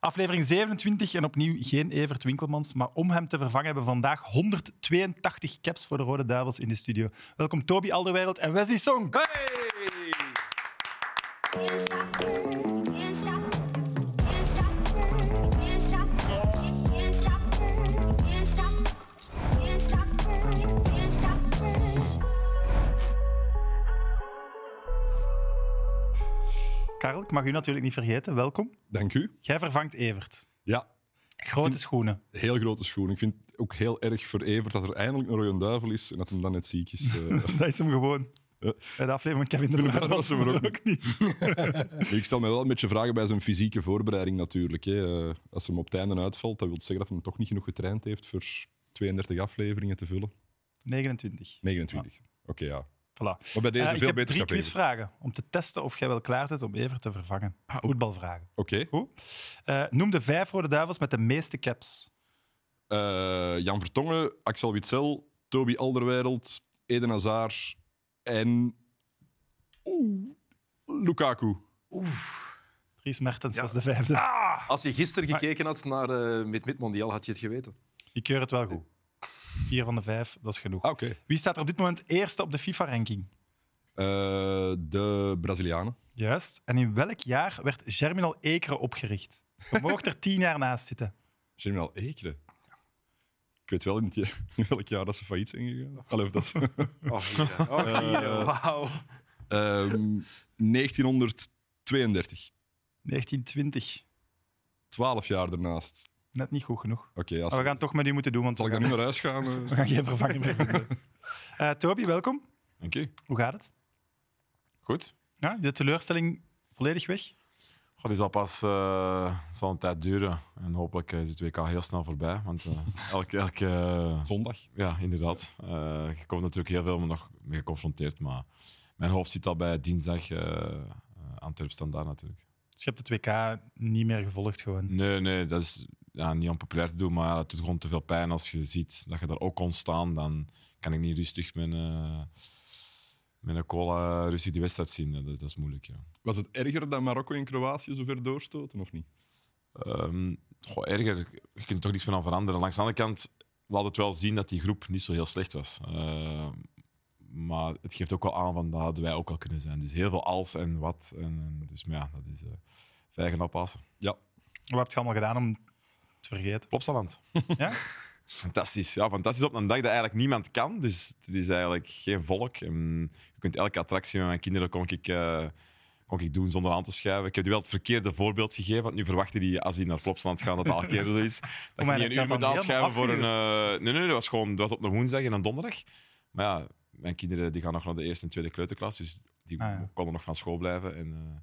Aflevering 27 en opnieuw geen Evert Winkelmans. Maar om hem te vervangen hebben we vandaag 182 caps voor de Rode Duivels in de studio. Welkom Toby Alderweireld en Wesley Song. Hey! Karel, ik mag u natuurlijk niet vergeten. Welkom. Dank u. Jij vervangt Evert. Ja, Grote schoenen. heel grote schoen. Ik vind het ook heel erg voor Evert dat er eindelijk een rode duivel is en dat hem dan net ziek is. Eh, Dat is hem gewoon. Ja. Bij de aflevering met Kevin de Bruyne was hem er ook niet. ik stel me wel een beetje vragen bij zijn fysieke voorbereiding natuurlijk. Hè. Eh, Als hem op het einde uitvalt, dat wil zeggen dat hij toch niet genoeg getraind heeft voor 32 afleveringen te vullen. 29. 29. Oké, ja. Voilà. Maar bij deze Eh, ik veel heb beter drie quizvragen om te testen of jij wel klaar zit om Evert te vervangen. Voetbalvragen. Oké. Eh, noem de vijf Rode Duivels met de meeste caps. Eh, Jan Vertongen, Axel Witsel, Toby Alderweireld, Eden Hazard en... Oeh, Lukaku. Dries Mertens was de vijfde. Als je gisteren gekeken had naar uh, Mid Mid Mondial, had je het geweten. Ik keur het wel goed. Vier van de vijf, dat is genoeg. Ah, Oké. Wie staat er op dit moment eerste op de FIFA-ranking? Eh, de Brazilianen. Juist. En in welk jaar werd Germinal Ekeren opgericht? We mogen er tien jaar naast zitten. Germinal Ekeren. Ik weet wel in, het, ja- in welk jaar dat ze failliet zijn gegaan. Allee, of dat Oh, oh, hier, wauw. Ehm, 1932. 1920. 12 jaar ernaast. Net niet goed genoeg. Oké, als Maar we gaan toch met u moeten doen, want zal we ik dan gaan, nu naar huis gaan? eh? we gaan geen vervanger meer vinden. Eh, Toby, welkom. Dank u. Hoe gaat het? Goed. Ja, de teleurstelling volledig weg? Goh, die zal pas eh, zal een tijd duren. En hopelijk is het WK heel snel voorbij. Want elke, elke Zondag. ja, inderdaad. Je komt natuurlijk heel veel nog mee geconfronteerd. Maar mijn hoofd zit al bij dinsdag uh, Antwerp standaard natuurlijk. Dus je hebt het WK niet meer gevolgd gewoon. Nee, nee, dat is ja, niet onpopulair te doen. Maar ja, het doet gewoon te veel pijn als je ziet dat je daar ook kon staan. Dan kan ik niet rustig met, eh, met een cola rustig die wedstrijd zien. Dat, dat is moeilijk, ja. Was het erger dan Marokko en Kroatië zover doorstoten, of niet? Ehm, goh, erger, je kunt er toch niets meer aan veranderen. Langs de andere kant laat het wel zien dat die groep niet zo heel slecht was. Ehm, maar het geeft ook wel aan van dat hadden wij ook al kunnen zijn. Dus heel veel als en wat. En, en dus maar ja, dat is uh, vijgen oppassen. Ja. Wat heb je allemaal gedaan om te vergeten? Plopsaland. Ja? Fantastisch. Ja, fantastisch op een dag dat eigenlijk niemand kan. Dus het is eigenlijk geen volk. En je kunt elke attractie met mijn kinderen kon ik, uh, kon ik doen zonder aan te schuiven. Ik heb die wel het verkeerde voorbeeld gegeven. Want nu verwachten die als die naar Plopsaland gaan dat het al keer is. Dat je niet een uur moet aanschuiven voor een... Uh, nee, nee, dat was gewoon dat was op een woensdag en een donderdag. Maar ja, mijn kinderen die gaan nog naar de eerste en tweede kleuterklas. Dus die Ah, ja. konden nog van school blijven. En, uh, en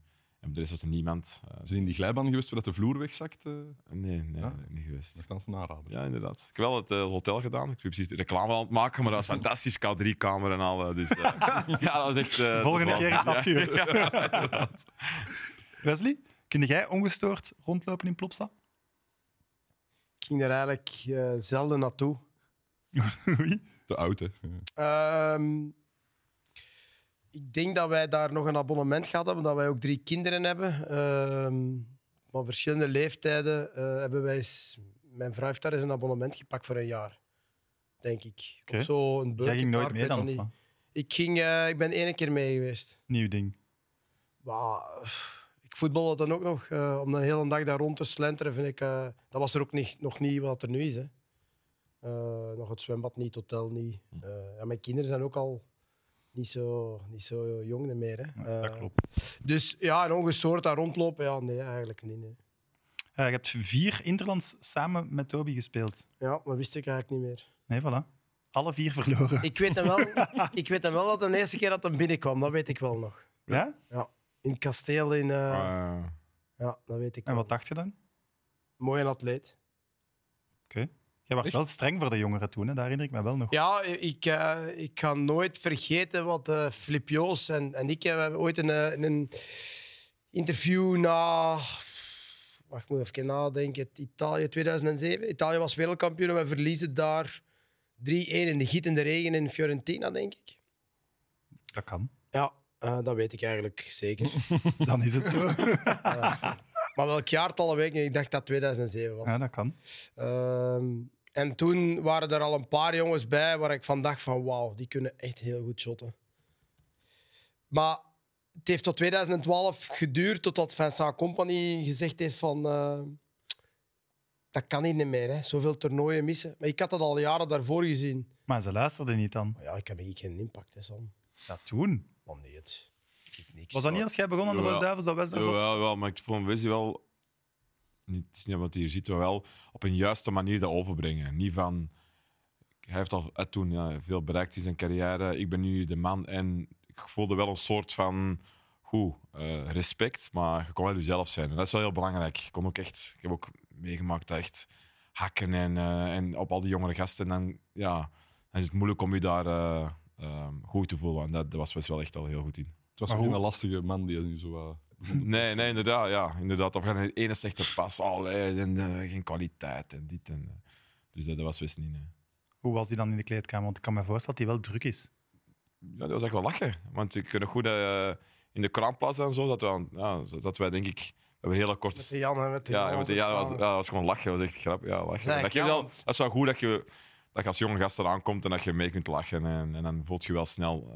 de rest was er niemand. Uh, Zijn in die glijbaan geweest waar de vloer wegzakt? Uh, nee, nee, Ja? niet geweest. Nogthans een aanrader. Ja, inderdaad. Ik heb wel het eh, hotel gedaan. Ik heb precies de reclame aan het maken, maar dat was fantastisch. K3-kamer en al. eh, Dus eh, ja, dat was echt... eh, Volgende was- keer is ja, ja, inderdaad. Wesley, kun jij ongestoord rondlopen in Plopsa? Ik ging er eigenlijk eh, zelden naartoe. Te oud, hè? Ehm, ik denk dat wij daar nog een abonnement gehad hebben, dat wij ook drie kinderen hebben. Ehm, van verschillende leeftijden eh, hebben wij eens... Mijn vrouw heeft daar eens een abonnement gepakt voor een jaar. Denk ik. Oké. Of zo, een Jij ging nooit mee dan? Of wat? Ik, ging, eh, ik ben één keer mee geweest. Nieuw ding. Eh, ik voetbalde dan ook nog. eh, om de hele dag daar rond te slenteren, vind ik... dat was er ook niet, nog niet wat er nu is. Hè. Nog het zwembad niet, het hotel niet. Eh, ja, mijn kinderen zijn ook al niet zo, niet zo jong meer. Hè. Ja, dat Eh, klopt. Dus ja, en ongestoord daar rondlopen, ja, nee, eigenlijk niet. Nee. Eh, je hebt vier Interlands samen met Toby gespeeld. Ja, maar wist ik eigenlijk niet meer. Nee, voilà. Alle vier verloren. Ik weet, hem wel, ik weet hem wel dat de eerste keer dat hij binnenkwam, dat weet ik wel nog. Ja? Ja. In het kasteel in... eh, Eh, Ja, dat weet ik En wel. wat dacht je dan? Mooi een atleet. Oké. Jij was wel streng voor de jongeren toen, hè? dat herinner ik me wel nog. Ja, ik, eh, ik ga nooit vergeten wat eh Flip Joos en, en ik hebben ooit een, eh, een interview na. Wacht, ik moet even nadenken. Italië 2007. Italië was wereldkampioen en we verliezen daar 3-1 in de gietende regen in Fiorentina, denk ik. Dat kan. Ja, dat weet ik eigenlijk zeker. Dan is het zo. Maar welk jaartal weet ik niet. Ik dacht dat 2007 was. Ja, dat kan. Ehm, en toen waren er al een paar jongens bij waar ik van dacht van wauw, die kunnen echt heel goed shotten. Maar het heeft tot 2012 geduurd totdat Vincent Company gezegd heeft van eh, dat kan niet meer, hè. zoveel toernooien missen. Maar ik had dat al jaren daarvoor gezien. Maar ze luisterden niet dan. Maar ja, ik heb hier geen impact, hè, Sam. Ja, toen. Man, nee, het. Ik heb niks. Was dat niet als jij begon aan de. Rode Duivels dat West zat? Wel, wel, maar ik vond Wesley wel... Niet, het is niet wat hier ziet, maar wel op een juiste manier dat overbrengen. Niet van... Hij heeft al uit toen ja, veel bereikt in zijn carrière. Ik ben nu de man. En ik voelde wel een soort van... Goed, eh, respect, maar je kon wel jezelf zijn. En dat is wel heel belangrijk. Ik, kon ook echt, ik heb ook meegemaakt dat echt hakken en, eh, en op al die jongere gasten. En dan, ja, dan is het moeilijk om je daar eh, goed te voelen. En dat, dat was Wes wel echt al heel goed in. Het was Maar hoe- een lastige man die nu zo... Nee, nee, inderdaad. Ja, inderdaad. Of een ene slechte pas, allee, en, eh, geen kwaliteit en dit. En, eh. dus dat, dat was Wes niet. nee. Hoe was die dan in de kleedkamer? Want ik kan me voorstellen dat hij wel druk is. Ja, dat was echt wel lachen. Want ik nog goed eh, in de kraamplaats en zo, dat, we, aan- ja, dat wij denk ik... We hebben hele korte... Met de Jan met de Ja, Jan. met de- ja, dat was, ja, dat was gewoon lachen. Dat was echt grappig. Ja, lachen. Dat, geeft Jan. wel, dat is wel goed dat je, dat je als jonge gast eraan komt en dat je mee kunt lachen. En, en dan voelt je wel snel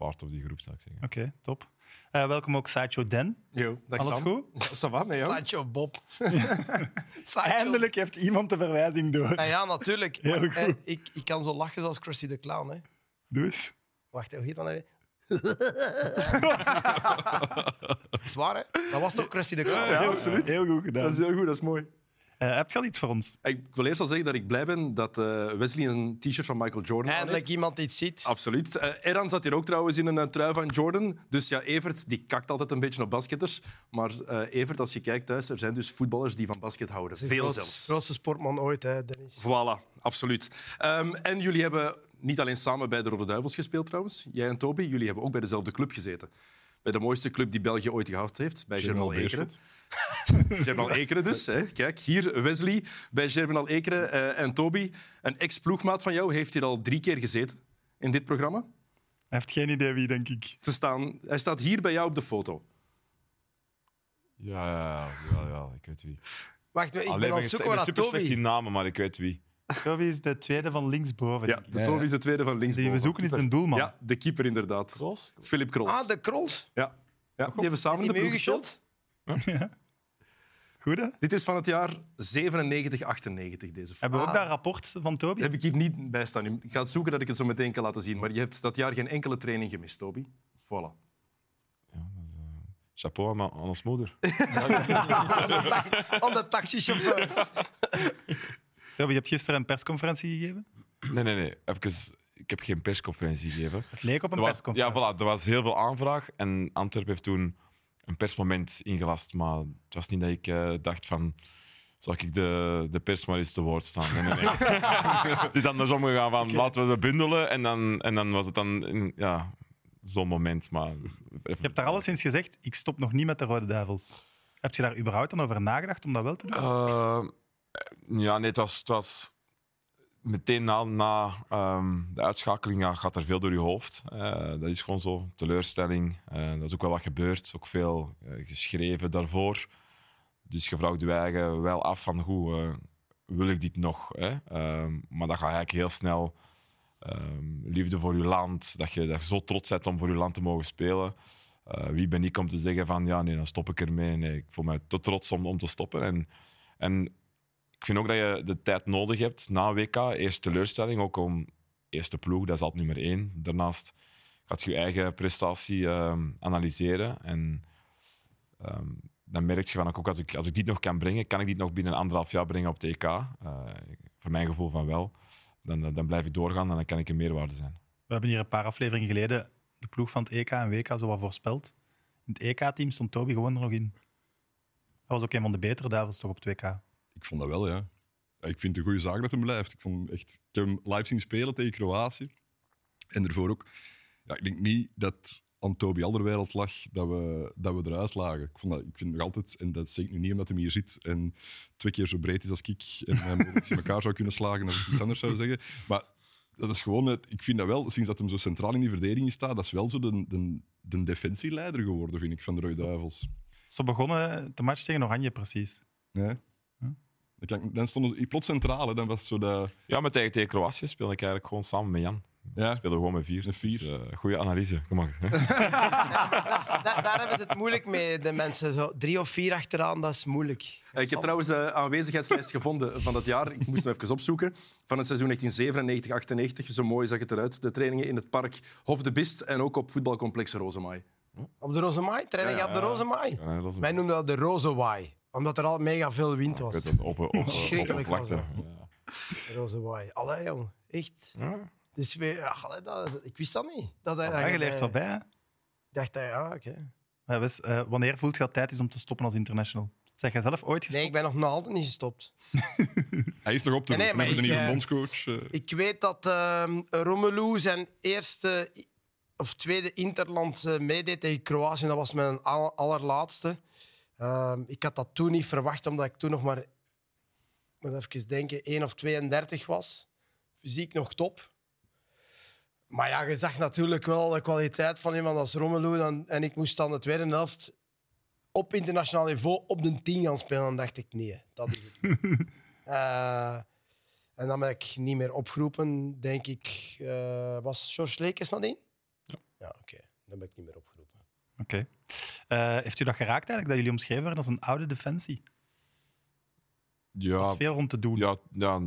part of die groep, zou ik zeggen. Oké, top. Eh, welkom ook Sideshow Dan. Yo, dag Alles Sam. goed? Va, nee, ja. Sancho Bob. Eindelijk heeft iemand de verwijzing door. Ja, ja, natuurlijk. Heel Maar, eh, goed. ik, ik kan zo lachen zoals Krusty de Clown. Hè. Doe eens. Wacht, hoe heet dat nou? Zwaar, hè? Dat was toch Krusty de Clown? Ja, absoluut. Heel goed gedaan. Dat is heel goed, dat is mooi. Eh, heb je al iets voor ons? Ik wil eerst al zeggen dat ik blij ben dat eh, Wesley een t-shirt van Michael Jordan aan Eindelijk heeft. iemand die het ziet. Absoluut. Eh Eran zat hier ook trouwens in een trui van Jordan. Dus ja, Evert die kakt altijd een beetje op basketters. Maar eh, Evert, als je kijkt thuis, er zijn dus voetballers die van basket houden. De Veel zelfs. grootste sportman ooit, hè, Dennis. Voilà, absoluut. Ehm, en jullie hebben niet alleen samen bij de Rode Duivels gespeeld trouwens. Jij en Toby, jullie hebben ook bij dezelfde club gezeten. Bij de mooiste club die België ooit gehad heeft, bij Germinal Ekeren. Germinal Ekeren dus. Hè. Kijk, hier Wesley bij Germinal Ekeren eh, en Toby. Een ex-ploegmaat van jou heeft hier al drie keer gezeten in dit programma. Hij heeft geen idee wie, denk ik. Ze staan, hij staat hier bij jou op de foto. Ja, ja, ja, ja, ik weet wie. Wacht, ik Alleen ben ik het zoeken slecht Toby... in namen, maar ik weet wie. Toby is de tweede van linksboven. Ja, ik. de Toby is de tweede van links. Die we zoeken is de doelman. Ja, de keeper inderdaad. Philip Krols. Ah, de Krols. Ja. ja, die hebben samen Die de ploeg met u gespeeld. Goed, hè? Dit is van het jaar 97, 98, deze foto. Hebben we ook Ah. dat rapport van Toby? heb ik hier niet bij staan. Ik ga het zoeken dat ik het zo meteen kan laten zien. Maar je hebt dat jaar geen enkele training gemist, Toby. Voilà. Chapeau aan, aan ons moeder. Aan de taxichauffeurs. Toby, je hebt gisteren een persconferentie gegeven. Nee, nee, nee. Even, ik heb geen persconferentie gegeven. Het leek op een Er was, persconferentie. ja, voilà, er was heel veel aanvraag en Antwerpen heeft toen een persmoment ingelast. Maar het was niet dat ik eh, dacht van... Zal ik de, de pers maar eens te woord staan? Nee, nee, nee. het is andersom gegaan van laten we het bundelen. En dan, en dan was het dan in- ja, zo'n moment. Maar Je hebt daar alleszins gezegd, ik stop nog niet met de Rode Duivels. Heb je daar überhaupt dan over nagedacht om dat wel te doen? Eh, ja, nee, het was, het was meteen na, na ehm, de uitschakeling ja, gaat er veel door je hoofd. Eh, dat is gewoon zo, teleurstelling. Eh, dat is ook wel wat gebeurd, ook veel eh, geschreven daarvoor. Dus je vraagt je eigen wel af van, hoe wil ik dit nog? Hè? Ehm, maar dat gaat eigenlijk heel snel. ehm, liefde voor je land, dat je, dat zo trots bent om voor je land te mogen spelen. Wie ben ik om te zeggen van, ja, nee, dan stop ik ermee. Nee, ik voel me te trots om, om te stoppen. En, en ik vind ook dat je de tijd nodig hebt na WK. Eerst teleurstelling, ook om eerste ploeg, dat is altijd nummer één. Daarnaast gaat je je eigen prestatie ehm, analyseren. En ehm, dan merk je van, ook als ik, als ik dit nog kan brengen, kan ik dit nog binnen anderhalf jaar brengen op de EK? Eh, voor mijn gevoel van wel. Dan, dan blijf ik doorgaan en dan kan ik een meerwaarde zijn. We hebben hier een paar afleveringen geleden de ploeg van het EK en WK zo wat voorspeld. In het EK-team stond Toby gewoon er nog in. Hij was ook een van de betere duivels toch op het WK. Ik vond dat wel, ja. Ik vind het een goede zaak dat hij blijft. Ik, vond hem echt, ik heb hem live zien spelen tegen Kroatië. En daarvoor ook. Ja, ik denk niet dat aan Toby Alderweireld lag dat we, dat we eruit lagen. Ik, vond dat, ik vind nog altijd, en dat zeg ik nu niet omdat hij hier zit en twee keer zo breed is als ik en hem in elkaar zou kunnen slagen als ik iets anders zou zeggen. Maar dat is gewoon, ik vind dat wel, sinds dat hem zo centraal in die verdediging staat, dat is wel zo de, de, de defensieleider geworden, vind ik, van de Rode Duivels. Zo begonnen de match tegen Oranje precies. Nee. Dan stond ik plots centraal. hè. Dan was het zo de... Ja, maar tegen, tegen Kroatië speelde ik eigenlijk gewoon samen met Jan. Ja. We speelden gewoon met vier. Met vier. Dus, eh, goeie analyse. Dat is- da- daar hebben ze het moeilijk mee, de mensen. Zo, drie of vier achteraan, dat is moeilijk. Eh, Ik heb trouwens de aanwezigheidslijst gevonden van dat jaar. Ik moest hem even opzoeken. Van het seizoen 1997-98. Zo mooi zag het eruit. De trainingen in het park Hof de Bist en ook op voetbalcomplex Rozemaai. Op de Rozenmaai? Training je op de? Ja, een- Wij noemen dat de Rozenwaai, omdat er al mega veel wind was. Dat, open, open, Verschrikkelijk open vlakte. was Ja. De Rozenwaai. Allee, jong. Echt. Ja. Dus weer, ja, allee, dat, ik wist dat niet. Dat, dat, Ja, je leert dat- wat bij, hè? Ik dacht, dat, ja, oké. Wes, eh, wanneer voelt je dat het tijd is om te stoppen als international? Zeg jij zelf ooit Nee, gestopt? ik ben nog nog altijd niet gestopt. Hij is nog op te Nee, nee, roepen. maar We hebben ik, een nieuwe eh, bondscoach. eh. Ik weet dat ehm Romelu zijn eerste i- of tweede interland eh, meedeed tegen Kroatië. Dat was mijn aller- allerlaatste. Ehm, ik had dat toen niet verwacht, omdat ik toen nog maar, moet even denken, 1 of 32 was. Fysiek nog top. Maar ja, je zag natuurlijk wel de kwaliteit van iemand als Romelu. Dan, en ik moest dan de tweede helft op internationaal niveau op de 10 gaan spelen. Dan dacht ik, nee, dat is het. Eh, en dan ben ik niet meer opgeroepen, denk ik. eh, was George Lekes nadien? Ja. Ja, oké. Dan ben ik niet meer opgeroepen. Oké. Eh, heeft u dat geraakt eigenlijk, dat jullie omschreven werden als een oude defensie? Ja, is veel om te doen. Ja, ja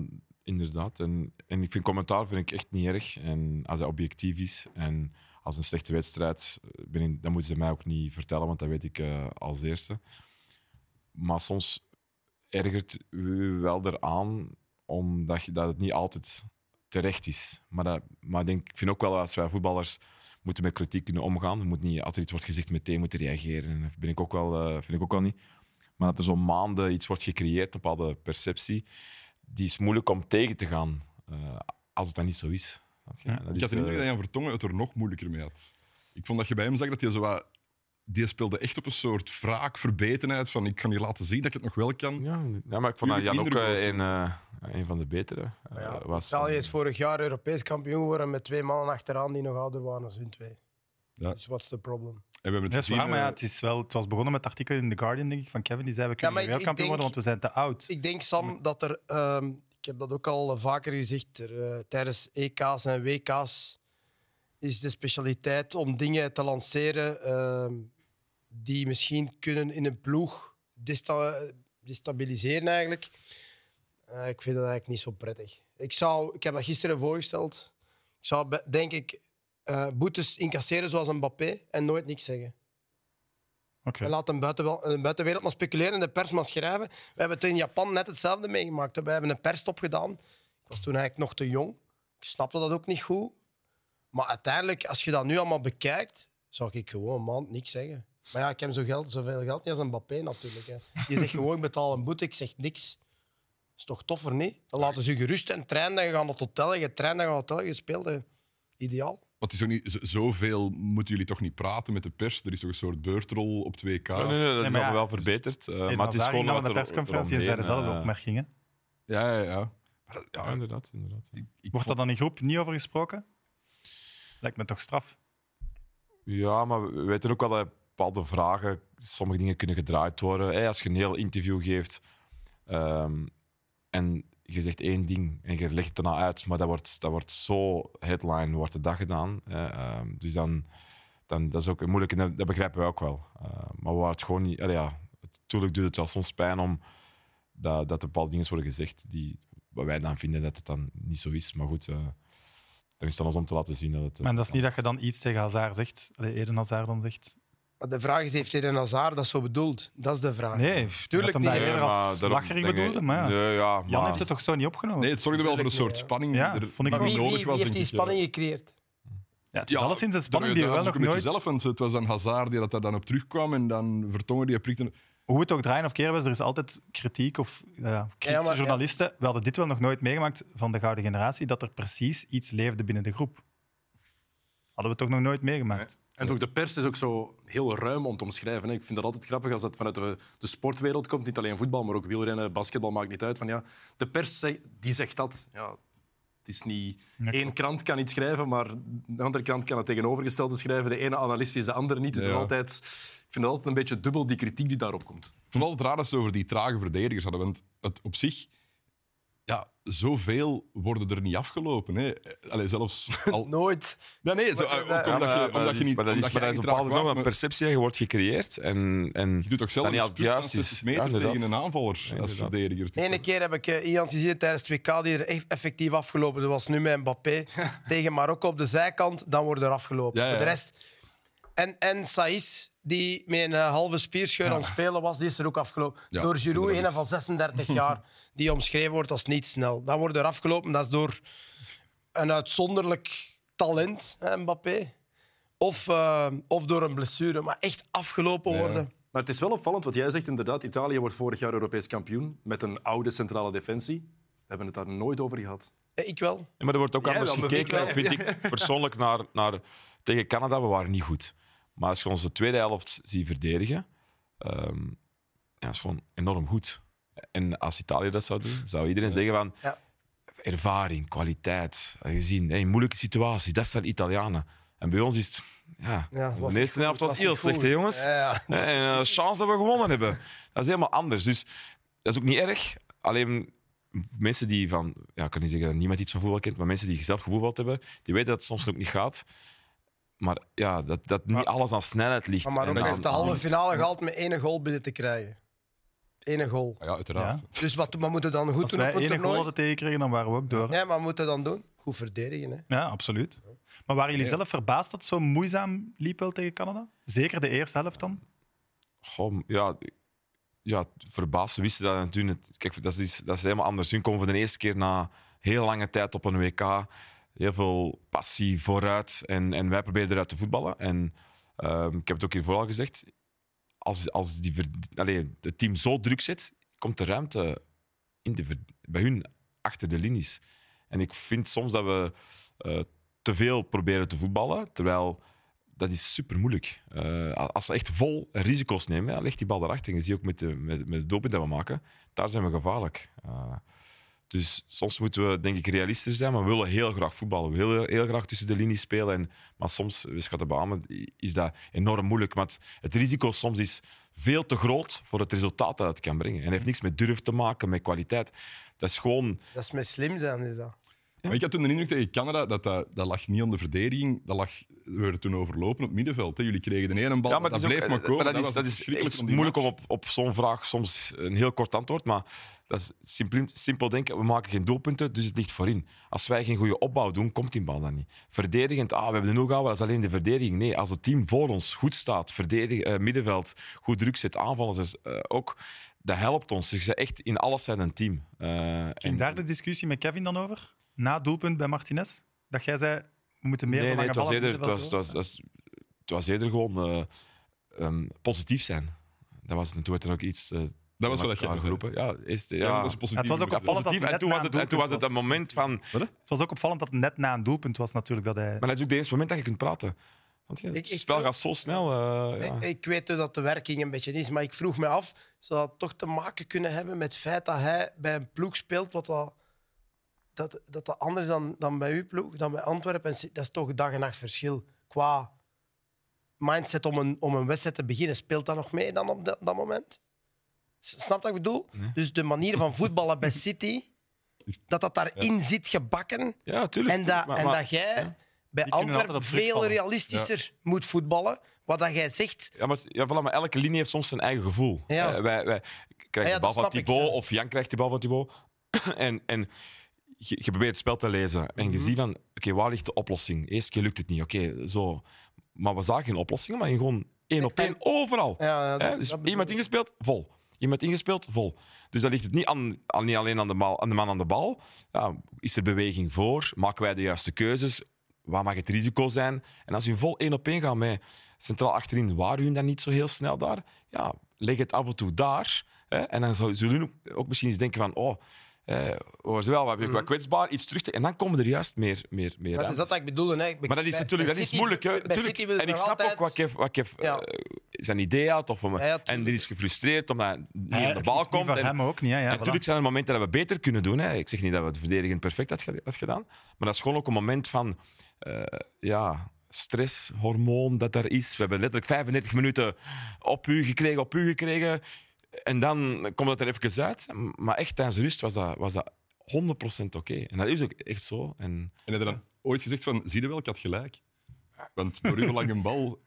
inderdaad. En, en ik vind commentaar vind ik echt niet erg. En als hij objectief is en als een slechte wedstrijd, eh, ben ik, dan moeten ze mij ook niet vertellen, want dat weet ik eh, als eerste. Maar soms ergert u wel eraan, omdat je, dat het niet altijd terecht is. Maar, dat, maar ik, denk, ik vind ook wel als wij voetballers moeten met kritiek kunnen omgaan. Je moet niet, als er iets wordt gezegd, meteen moeten reageren. Dat ben ik ook wel, eh, vind ik ook wel niet. Maar dat er zo maanden iets wordt gecreëerd, een bepaalde perceptie, die is moeilijk om tegen te gaan eh, als het dan niet zo is. Ja. Dat Ik is, had de indruk dat Jan Vertongen het er nog moeilijker mee had. Ik vond dat je bij hem zag dat hij zo wat... Die speelde echt op een soort wraak, verbetenheid van ik kan je laten zien dat ik het nog wel kan. ja, ja, maar ik vond dat Jan ook eh, een, eh, een van de betere. eh, Ja, was, Italië is vorig jaar Europees kampioen geworden met twee mannen achteraan die nog ouder waren dan hun twee. Ja. Dus what's the problem? En we hebben het is gezien, waar, maar ja, het, is wel, het was begonnen met het artikel in The Guardian, denk ik, van Kevin. Die zei, we kunnen ik- wereldkampioen ik worden, want we zijn te oud. Ik denk, Sam, dat er... ehm, ik heb dat ook al vaker gezegd. Er, eh, tijdens EK's en WK's is de specialiteit om dingen te lanceren ehm, die misschien kunnen in een ploeg desta- destabiliseren eigenlijk. Eh, ik vind dat eigenlijk niet zo prettig. Ik, zou, ik heb dat gisteren voorgesteld. Ik zou, denk ik, eh, boetes incasseren zoals een Mbappé en nooit niks zeggen. Oké. En laat een, buitenwel- een buitenwereld maar speculeren en de pers maar schrijven. We hebben het in Japan net hetzelfde meegemaakt. We hebben een persstop gedaan. Ik was toen eigenlijk nog te jong. Ik snapte dat ook niet goed. Maar uiteindelijk, als je dat nu allemaal bekijkt, zou ik gewoon een maand niks zeggen. Maar ja, ik heb zo geld, zoveel geld niet als een Mbappé natuurlijk. Hè. Die zegt gewoon, ik betaal een boete, ik zeg niks. is toch toffer, niet? Dan laten ze je gerust en trainen, dan gaan naar het hotel, je traint, dan gaan naar het hotel, je speelt. hè. Ideaal. Want het is ook niet, zoveel moeten jullie toch niet praten met de pers? Er is toch een soort beurtrol op 2K? Ja, nee, nee, dat Nee, is ja, wel verbeterd. eh, maar het is gewoon wat de er- persconferentie eromheen, dezelfde eh, opmerkingen. Ja, ja, ja. Maar ja, Ja, inderdaad. inderdaad. ik, ik Wordt er vond- dan in groep niet over gesproken? Lijkt me toch straf. Ja, maar we weten ook wel dat bepaalde vragen, sommige dingen kunnen gedraaid worden. Hey, als je een heel interview geeft ehm, en je zegt één ding en je legt het daarna uit, maar dat wordt, dat wordt zo headline, wordt de dag gedaan. ehm, dus dan, dan dat is ook moeilijk en dat, dat begrijpen wij ook wel. Eh, maar we waren het gewoon niet... allee, ja, natuurlijk doet het wel soms pijn om dat, dat er bepaalde dingen worden gezegd die wat wij dan vinden dat het dan niet zo is. Maar goed, eh, dan is het aan ons om te laten zien dat het... eh, Maar dat is niet dat je dan iets tegen Hazard zegt, Eden Hazard dan zegt. De vraag is, heeft Eden Hazard dat zo bedoeld? Dat is de vraag. Nee, Tuurlijk dat hem niet. Nee, eerder als lacherig bedoelde, maar ja. Nee, ja, Jan heeft het toch zo niet opgenomen? Nee, het zorgde wel voor een soort spanning Ja, die vond ik wie, nodig wie, was. wie heeft die spanning gecreëerd? ja, het is alleszins een spanning die we wel nog een nooit... zelf, want het was dan Hazard die dat daar dan op terugkwam en dan Vertongen die prikte. Hoe het ook draaien of keren was, er is altijd kritiek of ja, kritische Ja, maar- ja. journalisten. We hadden dit wel nog nooit meegemaakt van de gouden generatie, dat er precies iets leefde binnen de groep. Hadden we toch nog nooit meegemaakt. En ook de pers is ook zo heel ruim om te omschrijven. hè. Ik vind dat altijd grappig als dat vanuit de, de sportwereld komt. Niet alleen voetbal, maar ook wielrennen, basketbal, maakt niet uit. Van, ja, de pers zegt, die zegt dat. Ja, het is niet... Ja, Eén krant kan iets schrijven, maar de andere krant kan het tegenovergestelde schrijven. De ene analist is de andere niet. Dus Ja. dat altijd... Ik vind het altijd een beetje dubbel, die kritiek die daarop komt. Vond het raar dat ze over die trage verdedigers hadden. Want het op zich, ja, zoveel worden er niet afgelopen. Hè. Allee, zelfs al. Nooit. Nee, nee, zo, Maar- ook maar- omdat maar, je, omdat dat je niet. maar dat is, maar dat is een bepaalde norm, maar perceptie die wordt gecreëerd. En, en Je doet toch zelf niet juist is. 60 meter Ja, tegen een aanvaller als inderdaad. verdediger. De ene keer heb ik eh, Ian gezien tijdens het WK die er echt effectief afgelopen. Dat was nu met Mbappé tegen Marokko op de zijkant. Dan wordt er afgelopen. Ja, ja. Voor de rest... En, en Saïs, die met een eh, halve spierscheur aan het spelen was, die is er ook afgelopen. Ja, door Giroud, een van 36 jaar, die omschreven wordt als niet snel. Dan wordt er afgelopen. Dat is door een uitzonderlijk talent, hè, Mbappé. Of, eh, of door een blessure. Maar echt afgelopen Ja. worden. Maar het is wel opvallend wat jij zegt, inderdaad. Italië wordt vorig jaar Europees kampioen met een oude centrale defensie. We hebben het daar nooit over gehad. Eh, Ik wel. Ja, maar er wordt ook Jij anders wel, gekeken, vind ik persoonlijk, naar, naar... Tegen Canada, we waren niet goed. Maar als je onze tweede helft ziet verdedigen, ehm ja, is gewoon enorm goed. En als Italië dat zou doen, zou iedereen zeggen van... Ja. Ervaring, kwaliteit, gezien, hey, moeilijke situaties, dat zijn Italianen. En bij ons is het... Ja, Ja, het de eerste helft was was heel slecht, hè, jongens? Ja, En een chance dat we gewonnen hebben. Dat is helemaal anders. Dus dat is ook niet erg. Alleen mensen die van, ja, ik kan niet zeggen dat niemand iets van voetbal kent, maar mensen die zelf gevoetbald hebben, die weten dat het soms ook niet gaat. Maar ja, dat, dat niet alles aan snelheid ligt. Maar Marokko En heeft de halve finale gehaald met één goal binnen te krijgen. Eén goal. Ja, uiteraard. Ja. Dus wat, wat moeten we dan goed Als doen wij op een één goal tegenkregen, dan waren we ook door. Ja, maar wat moeten we dan doen? Goed verdedigen. Hè? Ja, absoluut. Maar waren jullie zelf verbaasd dat het zo moeizaam liep wel tegen Canada? Zeker de eerste helft dan? Goh, ja, ja, verbaasd. Ze wisten dat natuurlijk. Kijk, dat is, dat is helemaal anders. Hun komen voor de eerste keer na heel lange tijd op een WK. Heel veel passie vooruit. En, en wij proberen eruit te voetballen. En ehm, ik heb het ook hiervoor al gezegd. Als, als die allee, het team zo druk zit, komt de ruimte in de, bij hun achter de linies. En ik vind soms dat we eh, te veel proberen te voetballen, terwijl dat is super moeilijk. als ze echt vol risico's nemen, ja, ligt die bal daarachter. En je ook met de, met, met de doelpunt dat we maken, daar zijn we gevaarlijk. Eh, dus soms moeten we, denk ik, realistisch zijn, maar we willen heel graag voetballen. We willen heel graag tussen de linies spelen. En, maar soms, schatten is dat enorm moeilijk. Maar het, het risico soms is veel te groot voor het resultaat dat het kan brengen. En het heeft niks met durf te maken, met kwaliteit. Dat is gewoon... Dat is met slim zijn, is dat. Maar ik had toen de indruk tegen Canada dat, dat dat lag niet aan de verdediging. Dat lag, we werden toen overlopen op het middenveld. Hè. Jullie kregen de ene bal, Ja, maar dat bleef ook- maar komen. maar dat is, was dat is echt moeilijk om op, op zo'n vraag soms een heel kort antwoord. Maar dat is simpel, simpel denken, we maken geen doelpunten, dus het ligt voorin. Als wij geen goede opbouw doen, komt die bal dan niet. Verdedigend, ah, we hebben de no dat is alleen de verdediging. Nee, als het team voor ons goed staat, verdedig, eh, middenveld, goed druk zet, aanvallen dus, eh, ook, dat helpt ons. Dus echt in alles zijn een team. Eh, Ging en- daar de discussie met Kevin dan over? Na het doelpunt bij Martinez? Dat jij zei, we moeten meer nee, lange nee, het was, ballen eerder, het, was, het, was, het, was, het was eerder gewoon eh, ehm, positief zijn. Dat was, toen werd er ook iets eh, Dat was jij zei. geroepen. Ja, is Ja, dat is positief. Het was ook Ja, opvallend dat positief. En net toen na was een het, en toen was het een moment van... Het was ook opvallend dat het net na een doelpunt was natuurlijk dat hij... Maar dat is ook de eerste moment dat je kunt praten. Want ja, het ik spel gaat zo snel. eh, ja. Ik, ik weet dat de werking een beetje is, maar ik vroeg me af, zou dat toch te maken kunnen hebben met het feit dat hij bij een ploeg speelt wat dat, dat, dat, dat anders dan, dan bij uw ploeg, dan bij Antwerpen. En Dat is toch dag en nacht verschil qua mindset om een, om een wedstrijd te beginnen. Speelt dat nog mee dan op dat, dat moment? Snap wat ik bedoel? Dus de manier van voetballen bij City, dat dat daarin zit gebakken. ja, tuurlijk. En dat, tuurlijk, maar- en maar- dat jij bij Die Antwerpen veel realistischer moet voetballen. Wat dat jij zegt, Ja, maar, ja, voilà, maar elke linie heeft soms zijn eigen gevoel. Ja. Eh, wij, wij krijgen ja, de bal van Thibaut ja. of Jan krijgt de bal van Thibaut. en, en je, je probeert het spel te lezen en Mhm. je ziet van, oké, waar ligt de oplossing? Eerst keer lukt het niet, oké, zo. Maar we zagen geen oplossingen, maar gewoon één op één, overal. Ja, ja, dat- dus dat iemand ingespeeld, vol. Iemand ingespeeld, vol. Dus dan ligt het niet, aan, aan, niet alleen aan de, bal, aan de man aan de bal. Ja, is er beweging voor? Maken wij de juiste keuzes? Waar mag het risico zijn? En als u vol één op één gaat met centraal achterin, waren u dan niet zo heel snel daar? Ja, leg het af en toe daar. Hè? En dan zullen jullie ook, ook misschien eens denken van... Oh, eh, hoor, wel, we hebben wat kwetsbaar, iets terug te... En dan komen er juist meer, meer, meer Dat is dat ik bedoel. Hè. Maar dat is natuurlijk dat is moeilijk. Hè? En ik snap altijd- ook wat Kev, wat Kev Ja. eh, zijn idee had. Of en die is gefrustreerd omdat hij niet aan de bal komt. En, hem ook niet. Ja, en voilà. natuurlijk zijn er momenten dat we beter kunnen doen. Hè. Ik zeg niet dat we het verdedigend perfect had gedaan. Maar dat is gewoon ook een moment van... eh, ja, stresshormoon dat er is. We hebben letterlijk 35 minuten op u gekregen, op u gekregen. En dan komt het er even uit. Maar echt tijdens rust was dat, was dat 100% oké. En dat is ook echt zo. En En heb je dan ooit gezegd van, zie je wel, ik had gelijk. Want door uw lange bal...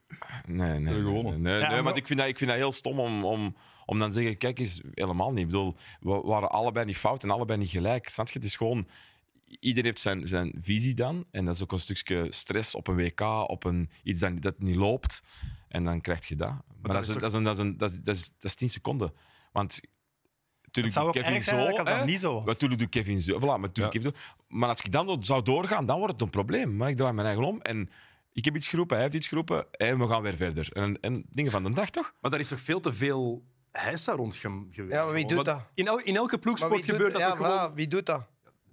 Nee, nee. Gewonnen. Nee, nee, Ja, nee, maar- maar ik vind, dat, ik vind dat heel stom om, om, om dan te zeggen: kijk eens, helemaal niet. Ik bedoel, we waren allebei niet fout en allebei niet gelijk. Snap je? Het is gewoon. Iedereen heeft zijn, zijn visie dan. En dat is ook een stukje stress op een WK, op een, iets dat, dat niet loopt. En dan krijg je dat. Maar, dat, is, is dat, is, een- dat, is, een- dat, is, dat, is, dat is 10 seconden. Want natuurlijk zou ook doet Kevin zo. als dat hè? niet zo was. Natuurlijk doet Kevin zo. Voilà, maar, natuurlijk Ja. Kevin zo. maar als ik dan zou doorgaan, dan wordt het een probleem. Maar ik draai mijn eigen om en ik heb iets geroepen, hij heeft iets geroepen en we gaan weer verder. En, en dingen van de dag, toch? Maar daar is toch veel te veel heisa rond ge- geweest. Ja, maar wie doet dat? In, el- in elke ploegsport doet- gebeurt dat ja, toch gewoon... voilà, wie doet dat?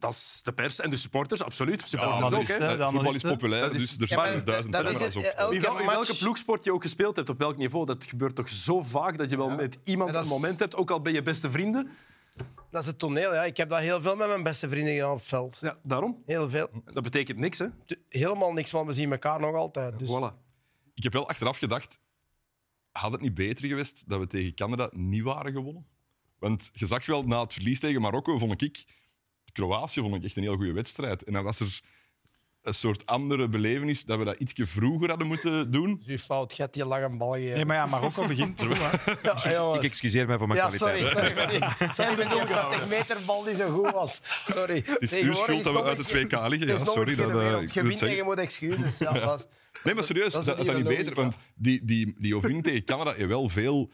Dat is de pers en de supporters, absoluut. Supporters ook, hè. voetbal is populair, Dat is- dus er Ja, staan duizend camera's op. elke In, wel- in welke match- ploegsport je ook gespeeld hebt, op welk niveau, dat gebeurt toch zo vaak dat je wel met iemand een moment hebt, ook al ben je beste vrienden. Dat is het toneel. Ja. Ik heb dat heel veel met mijn beste vrienden gedaan op het veld. Ja, daarom. Heel veel. Dat betekent niks, hè. Helemaal niks, maar we zien elkaar nog altijd. Dus Voilà. Ik heb wel achteraf gedacht, had het niet beter geweest dat we tegen Canada niet waren gewonnen? Want je zag wel, na het verlies tegen Marokko, vond ik... Kroatië vond ik echt een heel goede wedstrijd. En dan was er een soort andere belevenis dat we dat ietsje vroeger hadden moeten doen. is uw fout. Je hebt die lange bal. Nee, maar ja, Marokko begint hè. Ja. Ik excuseer mij voor mijn Ja, kwaliteit. sorry. Sorry sorry die 50 meter bal die zo goed was. Sorry. Het is uw schuld dat we uit het WK liggen. Ja, sorry. Dat, eh, ik Je moet wint en je moet excuses. Ja, dat Nee, maar serieus, Dat dat, is dat, niet beter. Want die, die, die overwinning tegen Canada heeft wel veel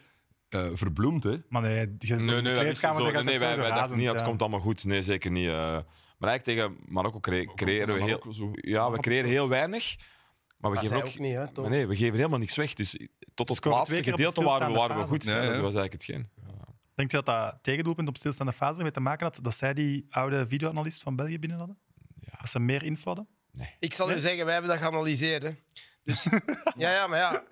eh, verbloemd. Hè. Maar nee, je Nee, nee, dat zo. nee, het wij, dachten razend, niet, het ja. komt allemaal goed. Nee, zeker niet. eh. maar eigenlijk tegen Marokko cre- creëren we heel, Marokko zo- ja, we creëren heel weinig. Maar we Dat geven ook, ook niet, hè, toch? nee, we geven helemaal niks weg. Dus tot het scoren laatste gedeelte de waren we, waren we goed. Ja, ja. Dat was eigenlijk hetgeen. Denk je dat dat tegendoelpunt op stilstaande fase ermee te maken had dat zij die oude videoanalist van België binnen hadden? Ja. Dat ze meer info hadden? Ik zal u zeggen, wij hebben dat geanalyseerd. Hè. Dus, ja, ja, maar ja.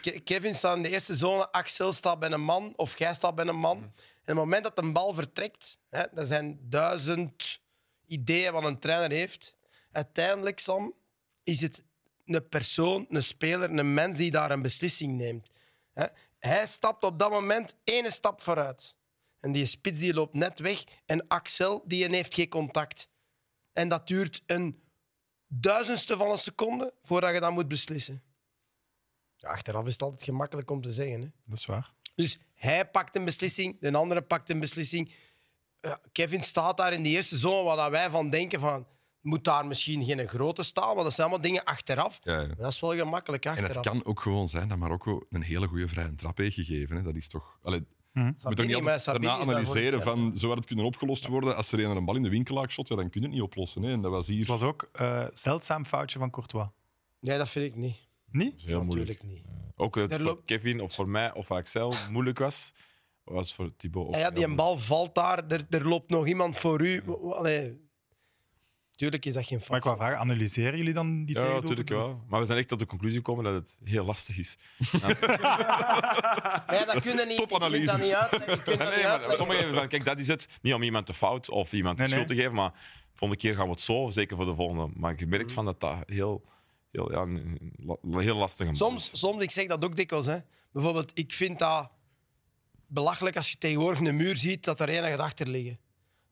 Ke- Kevin staat in de eerste zone, Axel staat bij een man, of jij staat bij een man. En op het moment dat een bal vertrekt, hè, er zijn duizend ideeën wat een trainer heeft. Uiteindelijk, Sam, is het een persoon, een speler, een mens die daar een beslissing neemt. Hè. Hij stapt op dat moment ene stap vooruit. En die spits die loopt net weg. En Axel die heeft geen contact. En dat duurt een duizendste van een seconde voordat je dat moet beslissen. Ja, achteraf is het altijd gemakkelijk om te zeggen. Hè. Dat is waar. Dus hij pakt een beslissing, de andere pakt een beslissing. Ja, Kevin staat daar in die eerste zone waar dat wij van denken van... Moet daar misschien geen grote staan? Maar dat zijn allemaal dingen achteraf. Ja, ja. Maar dat is wel gemakkelijk En achteraf. het kan ook gewoon zijn dat Marokko een hele goede vrije trap heeft gegeven. Hè. Dat is toch... Allee, je moet toch Sabine, niet maar daarna daarvoor analyseren van zo had het kunnen opgelost worden. Als er een een bal in de winkelaar shot, ja, dan kun je het niet oplossen. Hè. En dat was hier... Het was ook een zeldzaam foutje van Courtois. Nee, dat vind ik niet. Niet? Dat is heel moeilijk. Natuurlijk niet. Ook dat het voor loopt- Kevin of voor mij of voor Axel moeilijk was, was voor Thibaut ook. En ja, die moeilijk. bal valt daar, er, er loopt nog iemand voor u. Allee, tuurlijk is dat geen Maar fout. ik wou vragen, analyseren jullie dan die Ja, natuurlijk wel. Maar we zijn echt tot de conclusie gekomen dat het heel lastig is. Ja, dat kun je niet. Topanalyse. Je kunt dat niet uit. Je kunt dat Nee, maar sommigen van, kijk, dat is het. Niet om iemand te fout of iemand de Nee, schuld nee. te geven, maar de volgende keer gaan we het zo, zeker voor de volgende. Maar je merkt van dat dat heel, heel, ja, een- heel. Soms, soms, ik zeg dat ook dikwijls. Hè. Bijvoorbeeld, ik vind dat belachelijk als je tegenwoordig een muur ziet dat er één gaat achter liggen.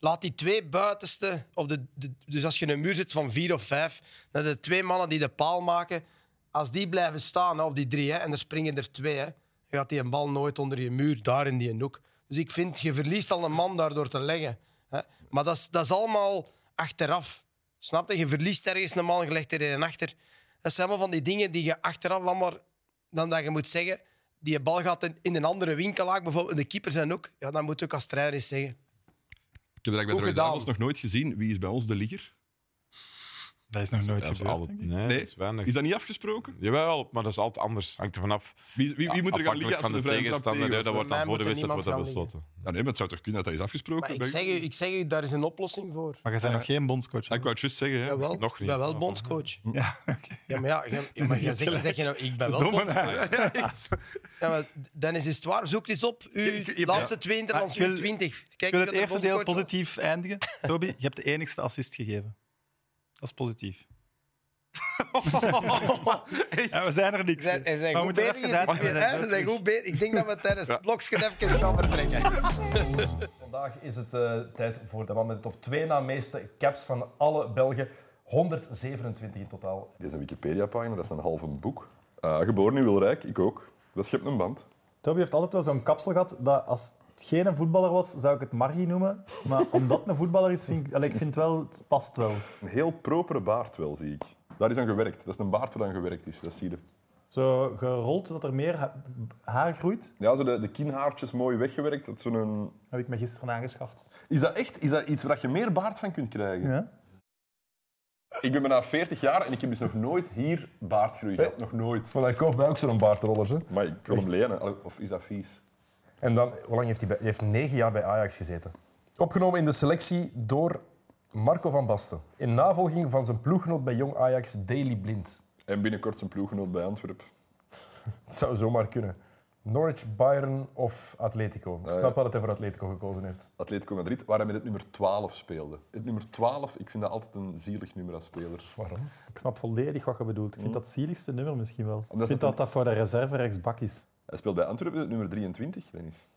Laat die twee buitenste, of de, dus als je een muur zit van vier of vijf, dan de twee mannen die de paal maken, als die blijven staan, hè, of die drie, hè, en er springen er twee, hè, gaat die een bal nooit onder je muur, daar in die hoek. Dus ik vind, je verliest al een man daardoor te leggen. Hè. Maar dat is, dat is allemaal achteraf. Snap je? Je verliest ergens een man, je legt er een achter. Dat zijn allemaal van die dingen die je achteraf allemaal... Dan dat je moet zeggen, die bal gaat in, in een andere winkelaar, bijvoorbeeld de keeper zijn ook. Ja, dan moet je ook als trainer eens zeggen. Ik heb dat bij de nog nooit gezien. Wie is bij ons de ligger? Dat is nog nooit Dat is gebeurd, altijd, denk ik. nee, Nee. dat is weinig. Is dat niet afgesproken? Jawel, maar dat is altijd anders. Hangt er vanaf. Wie, wie, wie moet er gaan liggen van de trap tegenstander. tegen hè, Dat wordt dan voor de er wedstrijd wordt dat niemand gaan besloten. Ja, nee, maar het zou toch kunnen dat dat is afgesproken? Maar ik zeg, u, ik zeg u, daar is een oplossing voor. Maar je bent nog geen bondscoach. Ah, ik wou het juist zeggen. Ja. Jawel, Nog ik niet. ben wel bondscoach. Ja, oké. Ja, maar ja, je- ja, maar jij zegt, zeg je nou, ik ben wel Domme, bondscoach. Ja, maar Dennis, is het waar? Zoek eens op. Uw Je- je- laatste twee interlands, ik wil- 20. Kijk, Ik wil het de eerste deel positief eindigen. Toby, je hebt de enigste assist gegeven. Dat is positief. Ja, we zijn er niks. Zijn, ze zijn Maar we goed moeten bezig. even uit- we zijn zijn goed bezig. Ik denk dat we tijdens het blokje even gaan vertrekken. Vandaag is het eh, tijd voor de man met de top 2 na meeste caps van alle Belgen. 127 in totaal. Deze Wikipedia-pagina, dat is een half een boek. Ah, geboren in Wilrijk, ik ook. Dat schept een band. Toby heeft altijd wel zo'n kapsel gehad dat als het geen een voetballer was, zou ik het Margie noemen. Maar omdat het een voetballer is, vind ik, allee, ik vind wel, het past wel. Een heel propere baard wel, zie ik. Daar is aan gewerkt. Dat is een baard waar aan gewerkt is, dat zie je. Zo gerold, dat er meer ha- haar groeit, Ja, zo de, de kinhaartjes mooi weggewerkt. Dat is, zo'n... heb ik me gisteren aangeschaft. is dat echt is dat iets waar je meer baard van kunt krijgen? Ja? Ik ben bijna 40 jaar en ik heb dus nog nooit hier baardgroei gehad. Nog nooit. Want hij koopt mij ook zo'n baardrollers. Hè. Maar ik wil hem lenen. Of is dat vies? En dan, hoe lang heeft hij bij? Hij heeft negen jaar bij Ajax gezeten. Opgenomen in de selectie door Marco van Basten. In navolging van zijn ploeggenoot bij Jong Ajax, Daily Blind. En binnenkort zijn ploeggenoot bij Antwerpen. Het zou zomaar kunnen. Norwich, Bayern of Atletico. Ik snap wel dat hij voor Atletico gekozen heeft. Atletico Madrid, waar hij met het nummer 12 speelde. Het nummer 12, ik vind dat altijd een zielig nummer als speler. Waarom? Ik snap volledig wat je bedoelt. Ik vind dat het zieligste nummer misschien wel. Ik vind dat dat voor de reserve rechtsbak is. Hij speelt bij Antwerpen nummer 23, Dennis.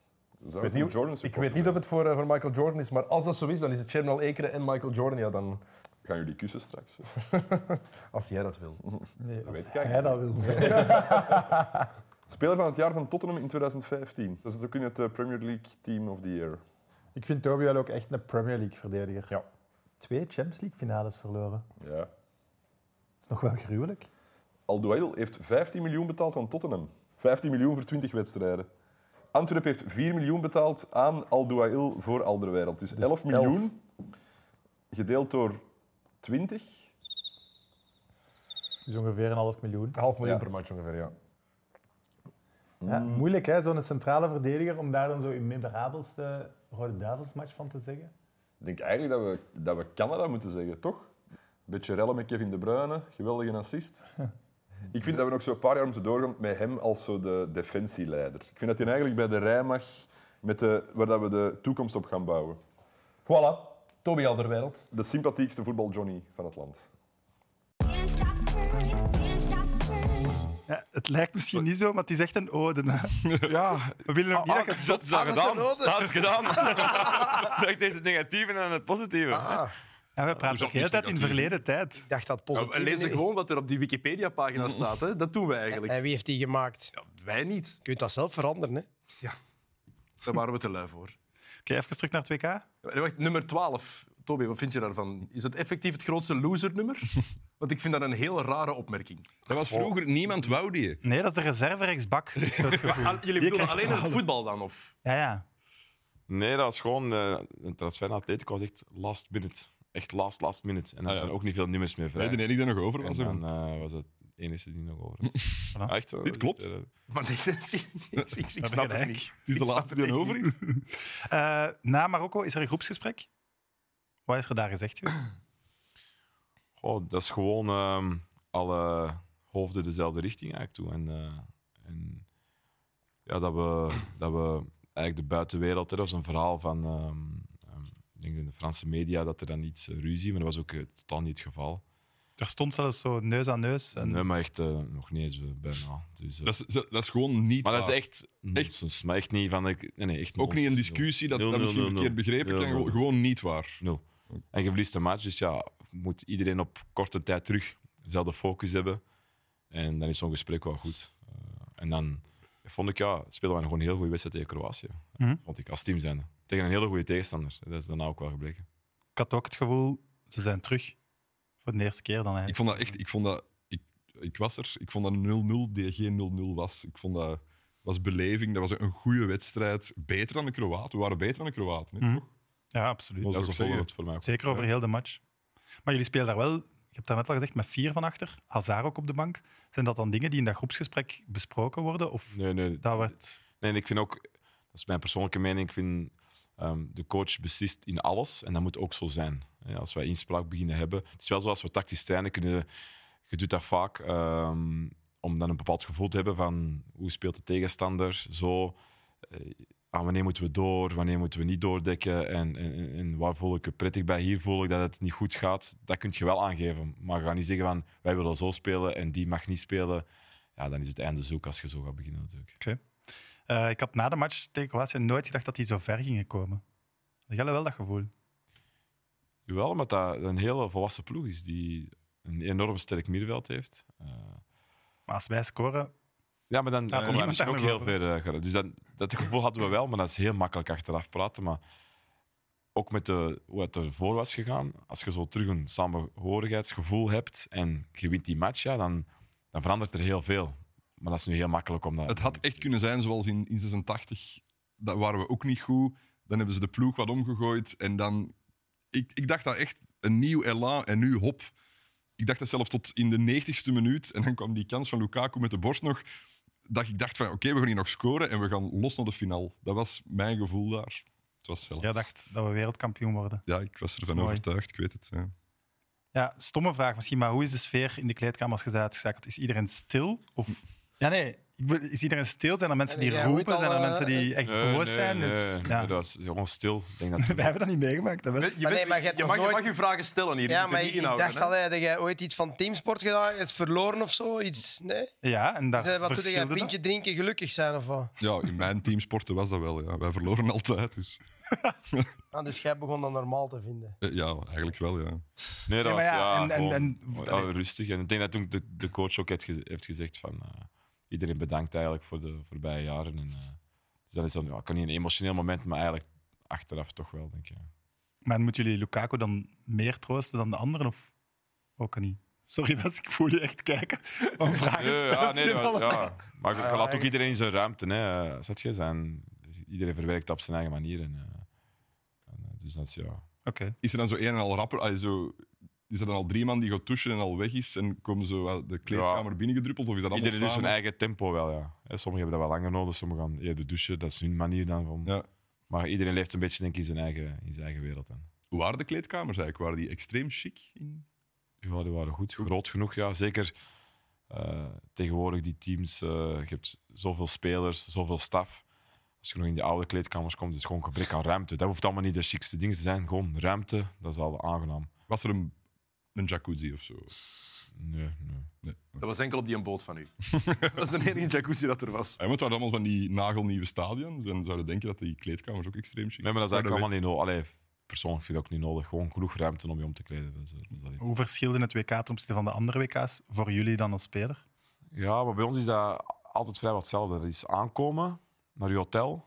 Zou Ik weet, het niet, Jordan ik weet niet of het voor, eh, voor Michael Jordan is, maar als dat zo is, dan is het Cherminal Ekeren en Michael Jordan. Ja, dan? Gaan jullie kussen straks? als jij dat wil. Nee, als weet ik hij dat wil. Speler van het jaar van Tottenham in 2015. Dat zit ook in het eh, Premier League Team of the Year. Ik vind Toby wel ook echt een Premier League verdediger. Ja. Twee Champions League finales verloren. Ja. Dat is nog wel gruwelijk. Alduail heeft 15 miljoen betaald aan Tottenham. 15 miljoen voor 20 wedstrijden. Antwerp heeft 4 miljoen betaald aan Alduail voor Alderweireld. Dus, 11 miljoen gedeeld door 20. Dus ongeveer een half miljoen. Half miljoen Ja. per match ongeveer, ja. Ja, moeilijk, hè, zo'n centrale verdediger, om daar dan zo uw memorabelste Rode Duivelsmatch van te zeggen. Ik denk eigenlijk dat we, dat we Canada moeten zeggen, toch? Beetje rellen met Kevin De Bruyne, geweldige assist. Ik vind dat we nog zo'n paar jaar moeten doorgaan met hem als zo de defensieleider. Ik vind dat hij eigenlijk bij de rij mag met de, waar dat we de toekomst op gaan bouwen. Voilà, Toby Alderweireld. De sympathiekste voetbal-Johnny van het land. Ja, het lijkt misschien niet zo, maar het is echt een ode. Ja, We willen ook niet dat je dat dat gedaan. Dat is gedaan. Dat is deze het negatieve en het positieve. Ja, we praten ook de hele niks tijd in verleden tijd. Ik dacht dat Ja, positief we lezen is. gewoon wat er op die Wikipedia-pagina staat. Hè. Dat doen we eigenlijk. En wie heeft die gemaakt? Ja, wij niet. Je kunt dat zelf veranderen. Hè? Daar waren we te lui voor. Oké, even terug naar het WK. Ja, Wacht, nummer 12. Toby, wat vind je daarvan? Is het effectief het grootste loser-nummer? Want ik vind dat een heel rare opmerking. Dat was vroeger niemand wou die. Nee, dat is de reserve rechtsbak. Jullie bedoelen alleen het 12. voetbal dan? Of? Ja, ja. Nee, dat was gewoon eh, een transfer naar Atletico was echt last minute. Echt last, last minute. En er Ah, ja. zijn ook niet veel nummers meer vrij. Nee, de enige die nog over en was. hè, dan eh, was het enige die nog over was. Ah, Echt zo. Dit klopt. Eh, Maar nee, ik, ik, ik, ik je snap het niet. Het is de laatste die over is. Eh, na Marokko is er een groepsgesprek. Wat is er daar gezegd? Goh, dat is gewoon ehm, alle hoofden dezelfde richting eigenlijk toe. En, eh, en ja, dat we, dat we eigenlijk de buitenwereld, hè, dat was een verhaal van ehm, denk in de Franse media dat er dan iets eh, ruzie, maar dat was ook eh, totaal niet het geval. Er stond zelfs zo neus aan neus. En... Nee, maar echt eh, nog niet eens bijna. Dus, Dat is, dat is gewoon niet maar dat is echt, Echt? nonsens, maar echt niet van. Ik, nee, nee, echt Ook niet een discussie dat, Nul, dat misschien verkeerd nul. begrepen kan. Gewoon- niet waar. Nul. En je verliest een match, dus ja, moet iedereen op korte tijd terug dezelfde focus hebben. En dan is zo'n gesprek wel goed. Eh, en dan vond ik, ja, spelen we gewoon een heel goede wedstrijd tegen Kroatië. Mhm. Vond ik, als team zijn. Tegen een hele goede tegenstander. Dat is daarna ook wel gebleken. Ik had ook het gevoel, ze zijn terug. Voor de eerste keer dan Ik eigenlijk. vond dat echt... Ik, vond dat, ik, ik was er. Ik vond dat 0-0 die geen 0-0 was. Ik vond dat was beleving. Dat was een goede wedstrijd. Beter dan de Kroaten. We waren beter dan de Kroaten. hè, Mhm. Ja, absoluut. Dat is het voor mij ook. Zeker over heel de match. Maar jullie spelen daar wel, je hebt daar net al gezegd, met vier van achter. Hazard ook op de bank. Zijn dat dan dingen die in dat groepsgesprek besproken worden? Of Nee, nee, dat werd... Nee, en ik vind ook, dat is mijn persoonlijke mening, ik vind ehm, de coach beslist in alles en dat moet ook zo zijn. Als wij inspraak beginnen hebben. Het is wel zoals we tactisch trainen, kunnen, je doet dat vaak ehm, om dan een bepaald gevoel te hebben van hoe speelt de tegenstander, zo. Eh, ah, wanneer moeten we door, wanneer moeten we niet doordekken en, en, waar voel ik me prettig bij. Hier voel ik dat het niet goed gaat. Dat kun je wel aangeven. Maar ga niet zeggen van wij willen zo spelen en die mag niet spelen. Ja, dan is het einde zoek als je zo gaat beginnen natuurlijk. Eh, ik had na de match tegen Kroatië nooit gedacht dat die zo ver gingen komen. Had jij wel dat gevoel? Jawel, omdat dat een hele volwassen ploeg is die een enorm sterk middenveld heeft. Eh, Maar als wij scoren, Ja, maar dan dan komen we misschien ook heel ver. eh, dus dat, dat gevoel hadden we wel, maar dat is heel makkelijk achteraf praten. Maar ook met de, hoe het ervoor was gegaan, als je zo terug een samenhorigheidsgevoel hebt en je wint die match, ja, dan, dan verandert er heel veel. Maar dat is nu heel makkelijk om dat... Het had echt kunnen zijn zoals in, in 86. Dat waren we ook niet goed. Dan hebben ze de ploeg wat omgegooid. En dan... Ik, ik dacht dat echt een nieuw elan en nu hop. Ik dacht dat zelfs tot in de 90ste minuut. En dan kwam die kans van Lukaku met de borst nog. Dat ik dacht van oké, we gaan hier nog scoren en we gaan los naar de finale. Dat was mijn gevoel daar. Het was zelfs... jij dacht dat we wereldkampioen worden. Ja, ik was ervan overtuigd, ik weet het. Ja. Ja, stomme vraag misschien, maar hoe is de sfeer in de kleedkamer als je zei? Is iedereen stil? Of... Ja, nee. Is iedereen stil? Zijn er mensen En die roepen? Zijn er eh, mensen die echt Nee, boos nee, zijn? nee, Dus, ja. nee, dat is gewoon stil. Ik denk dat Wij hebben dat niet meegemaakt. Dat was... Je, bent- Maar nee, maar je hebt je, nog mag, je nooit- mag je vragen stellen hier. Ja, maar ik dacht al, dat jij ooit iets van teamsport gedaan hebt, verloren of zo. Iets, nee? Ja, en daar Zeg, Wat doe jij? dat. Pintje drinken, gelukkig zijn of wat? ja, in mijn teamsporten was dat wel. Ja. Wij verloren altijd. Dus. Ah, dus jij begon dat normaal te vinden. Eh, Ja, eigenlijk wel, ja. Nee, dat Ja, maar was ja, ja, en- en- gewoon, en- ja, rustig. En ik denk dat toen de, de coach ook heeft, ge- heeft gezegd van eh, iedereen bedankt eigenlijk voor de voorbije jaren. En, eh, dus dat is dan, ja, kan niet een emotioneel moment, maar eigenlijk achteraf toch wel, denk ik. ja. Maar moeten jullie Lukaku dan meer troosten dan de anderen? Of ook niet? Sorry, Wes, ik voel je echt kijken. Om vragen Nee, ja, nee, maar, ja. maar je, laat ook iedereen in zijn ruimte. Hè. Eh, Zet je zijn, iedereen verwerkt dat op zijn eigen manier. En, eh, en, dus dat is ja. Oké. Is er dan zo een en al rapper? zo, is er dan al drie man die gaat douchen en al weg is en komen zo wat de kleedkamer binnengedruppeld? Of is dat Iedereen doet zijn eigen tempo wel. Ja. Sommigen hebben dat wel langer nodig, sommigen gaan eerder douchen. Dat is hun manier dan van. Ja. Maar iedereen leeft een beetje denk ik, in, zijn eigen, in zijn eigen wereld. Dan. Hoe waren de kleedkamers eigenlijk? Waren die extreem chic? In? Ja, die waren goed. Groot genoeg, ja. Zeker eh, tegenwoordig die teams. eh, je hebt zoveel spelers, zoveel staf. Als je nog in die oude kleedkamers komt, is het gewoon gebrek aan ruimte. Dat hoeft allemaal niet de chicste dingen te zijn. Gewoon ruimte, dat is al aangenaam. Was er een, een jacuzzi of zo? Nee, nee. Nee. Dat was enkel op die boot van u. dat is de enige jacuzzi dat er was. Ja, want het waren allemaal van die nagelnieuwe stadions. En zouden denken dat die kleedkamers ook extreem chic Nee, maar dat is eigenlijk allemaal niet nodig. Allee, persoonlijk vind ik ook niet nodig. Gewoon genoeg ruimte om je om te kleden. Dat is, dat is dat iets. Hoe verschilde het WK ten opzichte van de andere WK's voor jullie dan als speler? Ja, maar bij ons is dat altijd vrij wat hetzelfde. Dat is aankomen naar je hotel,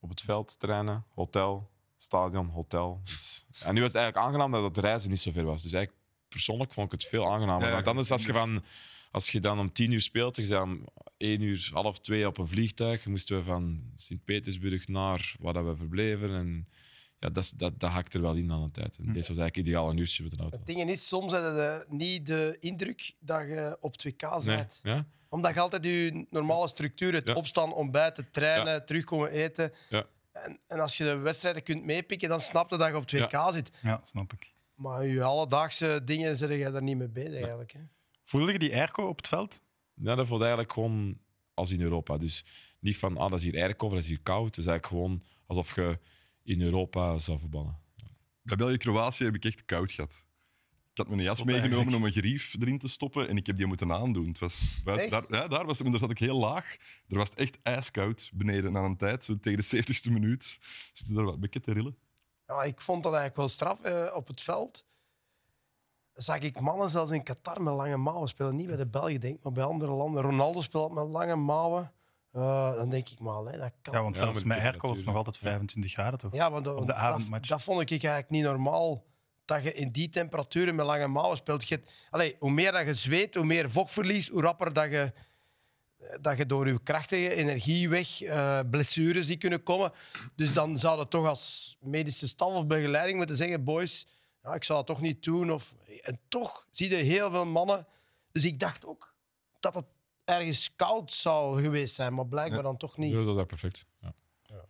op het veld trainen, hotel, stadion, hotel. Dus, en nu was het eigenlijk aangenaam dat het reizen niet zo ver was. Dus eigenlijk persoonlijk vond ik het veel aangenamer. Ja, Want anders, als je, van, als je dan om tien uur speelt, je bent om één uur, half twee op een vliegtuig, moesten we van Sint-Petersburg naar waar dat we verbleven. En ja, dat, dat, dat hakt er wel in aan de tijd. En deze was eigenlijk ideaal een uurtje met een auto. Het ding is, soms heb je niet de indruk dat je op het WK Nee, bent. ja? Omdat je altijd je normale structuur, het Ja. opstaan, ontbijten, trainen, terugkomen eten. En, en als je de wedstrijden kunt meepikken, dan snap je dat je op het WK zit. Ja, snap ik. Maar je alledaagse dingen zit je daar niet mee bezig eigenlijk. Hè. Voelde je die airco op het veld? Ja, dat voelt eigenlijk gewoon als in Europa. Dus niet van, ah, dat is hier airco, dat is hier koud. Het is eigenlijk gewoon alsof je in Europa zou voetballen. Bij België-Kroatië heb ik echt koud gehad. Ik had mijn jas Zot meegenomen eigenlijk. om een gerief erin te stoppen en ik heb die moeten aandoen. Het was, buiten- Echt? daar, ja, daar, was, daar zat ik heel laag. Er was echt ijskoud beneden aan een tijd. Zo tegen de 70ste minuut zitten er wat bekken te rillen. Ja, ik vond dat eigenlijk wel straf eh, op het veld. Zag ik mannen zelfs in Qatar met lange mouwen spelen. Niet bij de Belgen, denk ik, maar bij andere landen. Ronaldo speelt met lange mouwen. Eh, dan denk ik maar, hè, dat kan. Ja, want zelfs met airco was het nog altijd 25 graden, toch? Ja, maar dat, Op de dat vond ik eigenlijk niet normaal. Dat je in die temperaturen met lange mouwen speelt. Je, allee, hoe meer dat je zweet, hoe meer vochtverlies, hoe rapper dat je, dat je door je krachtige energie weg, eh, blessures die kunnen komen. Dus dan zou dat toch als medische staf of begeleiding moeten zeggen: boys, ja, ik zou dat toch niet doen. Of, en toch zie je heel veel mannen. Dus ik dacht ook dat het ergens koud zou geweest zijn, maar blijkbaar dan toch niet. Ja, dat is perfect. Ja.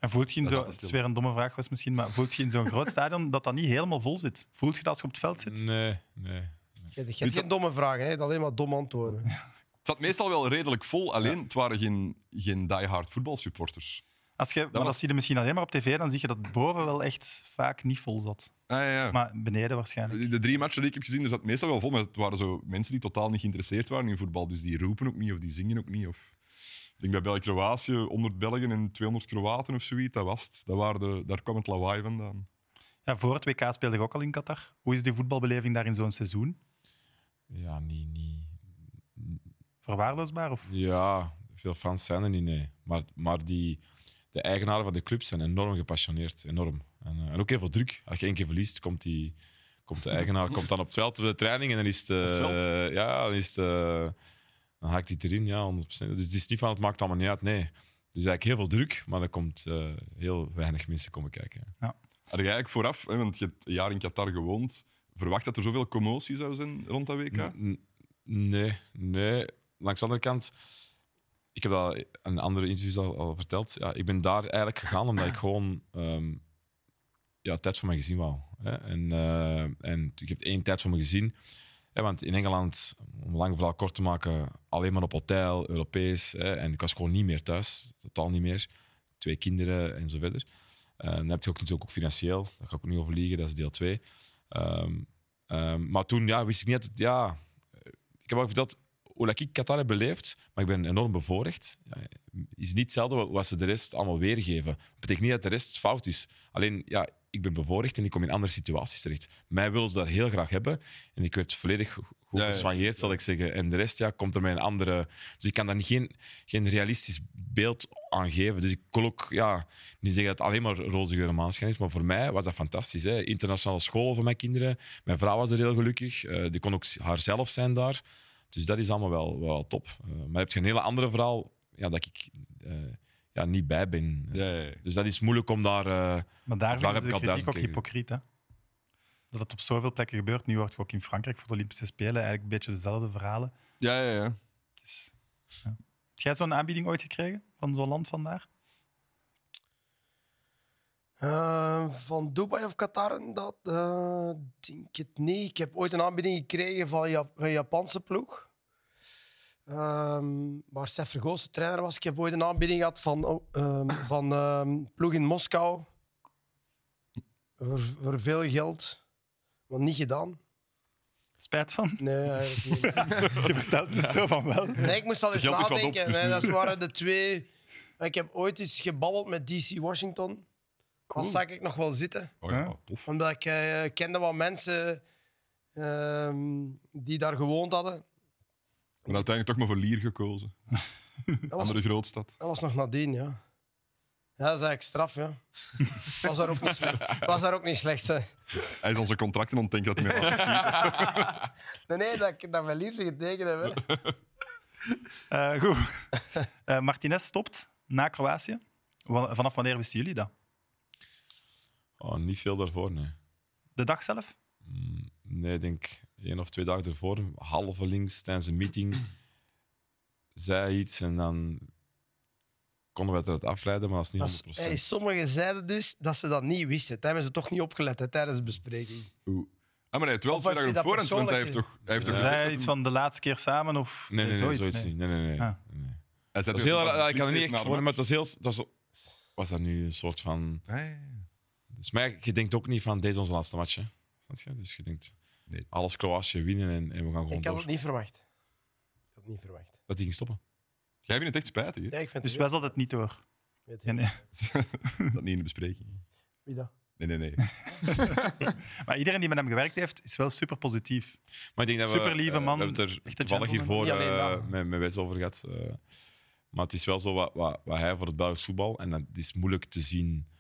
En voelt je in het is weer een domme vraag was misschien, maar voelt je in zo'n groot stadion dat dat niet helemaal vol zit? Voelt je dat als je op het veld zit? Nee, nee. Je, je hebt geen domme vragen, hè? alleen maar domme antwoorden. Het zat meestal wel redelijk vol, alleen het waren geen, geen diehard voetbalsupporters. Als je, maar dat zie je misschien alleen maar op tv, dan zie je dat boven wel echt vaak niet vol zat. Ah, ja, ja. Maar beneden waarschijnlijk. De drie matchen die ik heb gezien, er zat meestal wel vol, maar het waren zo mensen die totaal niet geïnteresseerd waren in voetbal. Dus die roepen ook niet of die zingen ook niet. Of... Ik denk bij België-Kroatië 100 Belgen en 200 Kroaten of zoiets, dat was het. Dat waren de, daar kwam het lawaai vandaan. Ja, voor het WK speelde je ook al in Qatar. Hoe is die voetbalbeleving daar in zo'n seizoen? Ja, niet, niet, Verwaarloosbaar? Of? Ja, veel fans zijn er niet, nee. Maar, maar die, de eigenaren van de club zijn enorm gepassioneerd. Enorm. En, eh, en ook heel veel druk. Als je één keer verliest, komt, die, komt de eigenaar komt dan op het veld voor de training en dan is het... eh, het veld? ja, dan is het... eh, dan haakt hij het erin, ja, 100%. Dus het is niet van, het maakt allemaal niet uit, nee. Dus eigenlijk heel veel druk, maar er komt eh, heel weinig mensen komen kijken. Had jij eigenlijk vooraf, hè, want je hebt een jaar in Qatar gewoond, verwacht dat er zoveel commotie zou zijn rond dat WK? N- Nee, nee. Langs de andere kant, ik heb dat in een andere interviews al, al verteld. Ja, ik ben daar eigenlijk gegaan omdat ik gewoon ehm, ja, tijd voor mijn gezin wou. Hè. En, eh, en ik heb één tijd voor mijn gezin. Hè, want in Engeland, om lang verhaal kort te maken, alleen maar op hotel, Europees. Hè, en ik was gewoon niet meer thuis, totaal niet meer. Twee kinderen en zo verder. Eh, dan heb je ook natuurlijk ook financieel, daar ga ik ook niet over liegen, dat is deel 2. maar toen ja, wist ik niet dat ja, ik heb al verteld hoe ik Qatar heb beleefd, maar ik ben enorm bevoorrecht. Ja, is niet hetzelfde wat ze de rest allemaal weergeven. Dat betekent niet dat de rest fout is. Alleen, ja, ik ben bevoorrecht en ik kom in andere situaties terecht. Mij willen ze daar heel graag hebben en ik werd volledig goed Ja, zal ik zeggen. En de rest ja, komt er met een andere... Dus ik kan daar geen, geen realistisch beeld aan geven. Dus ik kon ook ja, niet zeggen dat het alleen maar roze geur en maanschijn is, maar voor mij was dat fantastisch. Hè. Internationale school voor mijn kinderen. Mijn vrouw was er heel gelukkig. Eh, die kon ook haarzelf zijn daar. Dus dat is allemaal wel, wel top. Eh, maar heb je een hele andere verhaal ja, dat ik eh, ja, niet bij ben. Dus dat is moeilijk om daar... eh, Maar daar ik de kritiek ook keer hypocriet. Hè? Dat het op zoveel plekken gebeurt. Nu wordt het ook in Frankrijk voor de Olympische Spelen eigenlijk een beetje dezelfde verhalen. ja, ja, ja. Dus, ja. Heb jij zo'n aanbieding ooit gekregen van zo'n land vandaar? Eh, van Dubai of Qatar, dat eh, denk ik niet. Ik heb ooit een aanbieding gekregen van Jap- een Japanse ploeg. Ehm, waar Sef Vergoos de trainer was. Ik heb ooit een aanbieding gehad van, ehm, van ehm, ploeg in Moskou. Voor, voor veel geld. Maar niet gedaan. Spijt van? Nee, eigenlijk niet. Je vertelt het zo van wel. Nee, ik moest al eens geld is wat op, nadenken. dus nee, dat waren de twee. Ik heb ooit eens gebabbeld met DC Washington. Cool. zag ik nog wel zitten. Oh, ja, Ja. tof. Omdat ik eh, kende wat mensen ehm, die daar gewoond hadden. Maar uiteindelijk toch maar voor Lier gekozen. Dat was, Andere grootstad. dat was nog nadien, ja. Ja, dat is eigenlijk straf, ja. Was daar ook niet slecht. Was daar ook niet slecht, hè. Hij is onze contracten ontdekt dat hij. Nee, nee, dat, dat we hier ze getekend hebben. Eh, goed. Eh, Martinez stopt na Kroatië. Vanaf wanneer wisten jullie dat? Oh, niet veel daarvoor, nee. De dag zelf? Nee, ik denk één of twee dagen ervoor, halve links tijdens een meeting, zei iets en dan konden we het eruit afleiden, maar dat is Dat niet 100%. is- hey, sommigen zeiden dus dat ze dat niet wisten. Hebben ze toch niet opgelet hè, tijdens de bespreking. Oeh. Ah, maar hij heeft wel twee dagen dat voorhand, want hij heeft toch, hij heeft toch zei dat iets van de laatste keer samen of Nee, nee, nee, zoiets, nee. niet. Nee, nee, nee. Ah. nee. hij Dat heel, dat ik kan er niet echt voor, maar het was heel... Dat was, was dat nu een soort van... match. Dus maar je denkt ook niet van, deze is onze laatste match. Hè. Je? Dus je denkt, Nee. alles Kroatië winnen en, en we gaan gewoon Ik had het niet verwacht. Ik had het niet verwacht. Dat die ging stoppen. Jij vindt het echt spijtig, hè? Ja, ik vind Dus wij hadden het niet door. weet Ja, je. nee. Dat niet in de bespreking. Wie dat? Nee, nee, nee. Maar iedereen die met hem gewerkt heeft, is wel super positief. Maar ik denk dat we, Super lieve eh, man, we hebben het er toevallig hiervoor eh, met, met Wes over gehad. eh. maar het is wel zo wat, wat, wat hij voor het Belgisch voetbal, en dat is moeilijk te zien, eh,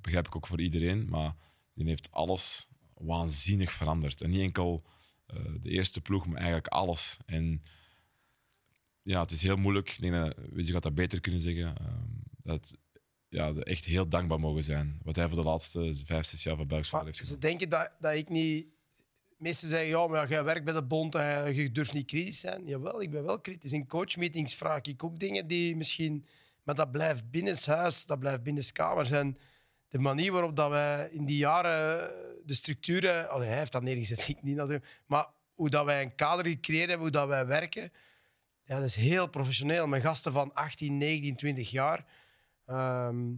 begrijp ik ook voor iedereen, maar die heeft alles waanzinnig veranderd. En niet enkel eh, de eerste ploeg, maar eigenlijk alles. En ja, het is heel moeilijk. Ik denk dat gaat dat beter kunnen zeggen. eh, dat ja, echt heel dankbaar mogen zijn. Wat hij voor de laatste vijf, zes jaar van Belgisch heeft ze gedaan. denken dat, dat ik niet... Meesten zeggen, ja, maar jij werkt bij de bond en je durft niet kritisch zijn. Jawel, ik ben wel kritisch. In coachmeetings vraag ik ook dingen die misschien... Maar dat blijft binnenshuis, dat blijft binnenskamers. En de manier waarop dat wij in die jaren de structuren... Allee, hij heeft dat neergezet, ik niet natuurlijk. Maar hoe dat wij een kader gecreëerd hebben, hoe dat wij werken... Ja, dat is heel professioneel. Met gasten van 18, 19, 20 jaar. ehm,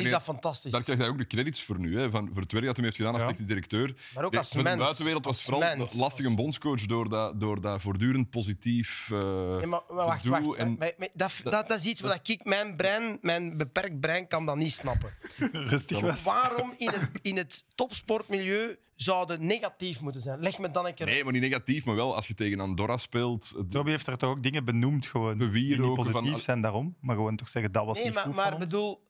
is nee, dat fantastisch. daar krijgt hij ook de credits voor nu. Hè, van, voor het werk dat hij heeft gedaan als Ja. technisch directeur. Maar ook Nee, als voor mens. de buitenwereld was Als vooral mens. lastig een bondscoach door dat, door dat voortdurend positief. eh, Ja, maar, maar wacht, wacht. en- Maar- maar dat, dat, dat is iets wat ik, mijn brein, mijn beperkt brein, kan dat niet snappen. Rustig was. Waarom in het, in het topsportmilieu zou het negatief moeten zijn? Leg me dan een keer Nee, maar niet negatief, maar wel als je tegen Andorra speelt. Toby heeft er toch ook dingen benoemd gewoon. Die positief van- zijn daarom. Maar gewoon toch zeggen, dat was Nee, niet maar, goed maar bedoel,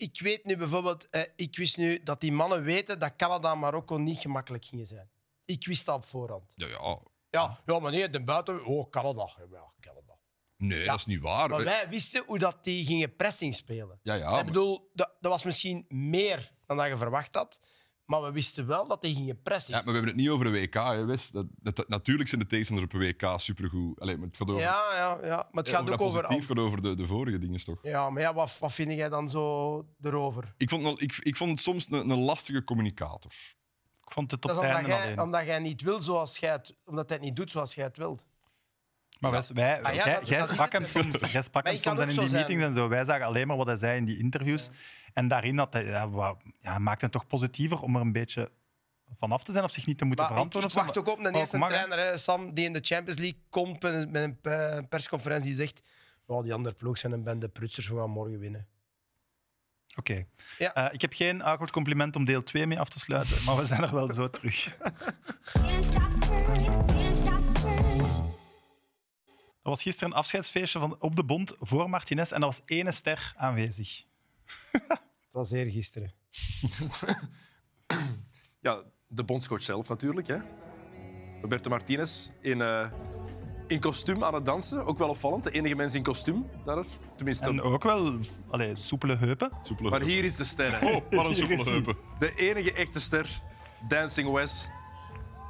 ik, weet nu bijvoorbeeld, eh, ik wist nu dat die mannen weten dat Canada en Marokko niet gemakkelijk gingen zijn. Ik wist dat op voorhand. Ja, ja. Ja, ja maar nee, de buiten, oh, Canada. Ja, Canada. Nee, dat is niet waar. Maar wij wisten hoe dat die gingen pressing spelen. Ja, ja. ik bedoel, dat, dat was misschien meer dan dat je verwacht had. Maar we wisten wel dat die gingen pressing Ja, maar we hebben het niet over een WK, hè, Wes. Dat, dat, natuurlijk zijn de tegenstanders op een WK supergoed. Allee, maar het gaat over, Ja, ja, ja. Maar het gaat over ook dat over... het gaat over de, de vorige dingen, toch? Ja, maar ja, wat, wat vind jij dan zo erover? Ik vond, het- ik, ik vond het soms een, een lastige communicator. Ik vond het Dat op is het omdat jij, alleen. omdat jij niet wil zoals jij het... Omdat hij het niet doet zoals jij het wilt. Maar wij, wij, Ah ja, jij, dat- jij dat sprak hem soms, jij sprak hem soms en in die zijn. meetings en zo. Wij zagen alleen maar wat hij zei in die interviews. En daarin hij, ja, maakte het toch positiever om er een beetje vanaf te zijn of zich niet te moeten Maar ik, ik verantwoorden. of wacht ook op een Maar eerste trainer, hè, Sam, die in de Champions League komt met een, pe- persconferentie die zegt "Oh, die andere ploeg zijn een bende prutsers, we gaan morgen winnen. Oké. Ja. Eh, ik heb geen awkward compliment om deel 2 mee af te sluiten, maar we zijn er wel zo terug. Er was gisteren een afscheidsfeestje van, op de Bond voor Martinez en er was ene ster aanwezig. Het was eergisteren. Ja, de bondscoach zelf natuurlijk. Hè. Roberto Martinez in, eh, in kostuum aan het dansen. Ook wel opvallend. De enige mens in kostuum daar. Tenminste, En ook wel allee, soepele heupen. Soepele maar heupen. hier is de ster. hè. Oh, wat een soepele heupen. De enige echte ster. Dancing Wes.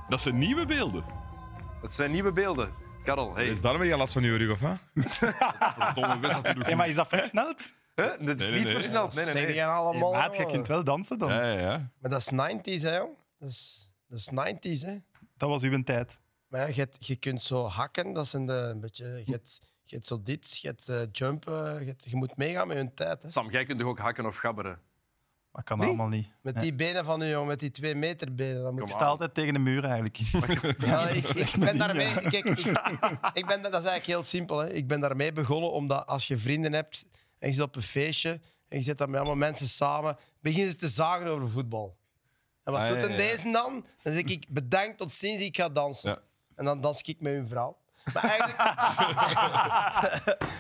Dat zijn nieuwe beelden. Dat zijn nieuwe beelden. Karel, hey. Is daarmee je last van je rug, of hè? Verdomme, Wes natuurlijk. Ja, maar is dat versneld? Hè? Dat is nee, niet nee. versneld. Nee, nee, nee. je allemaal. maat, jij jongen. kunt wel dansen dan. Ja, ja, ja. Maar dat is 90s, hè, jong. Dat is, dat is 90s, hè. Dat was uw tijd. Maar ja, je, hebt- je kunt zo hakken, dat is een, eh, een beetje... Je hebt, je hebt zo dit, je hebt eh, jumpen, je, hebt- je moet meegaan met hun tijd. Hè. Sam, jij kunt toch ook hakken of gabberen? Dat kan allemaal niet. Met die benen van u, jong, met die twee meter benen. Dan moet Ik je sta altijd tegen de muur eigenlijk. Ja, ik, ik ben daarmee. Kijk, ik, ik ben, dat is eigenlijk heel simpel. Hè. Ik ben daarmee begonnen omdat als je vrienden hebt en je zit op een feestje en je zit daar met allemaal mensen samen, beginnen ze te zagen over voetbal. En wat Ah, doet ja, deze dan? Dan zeg ik bedankt tot ziens, ik ga dansen. Ja. En dan dans ik met hun vrouw. Maar eigenlijk,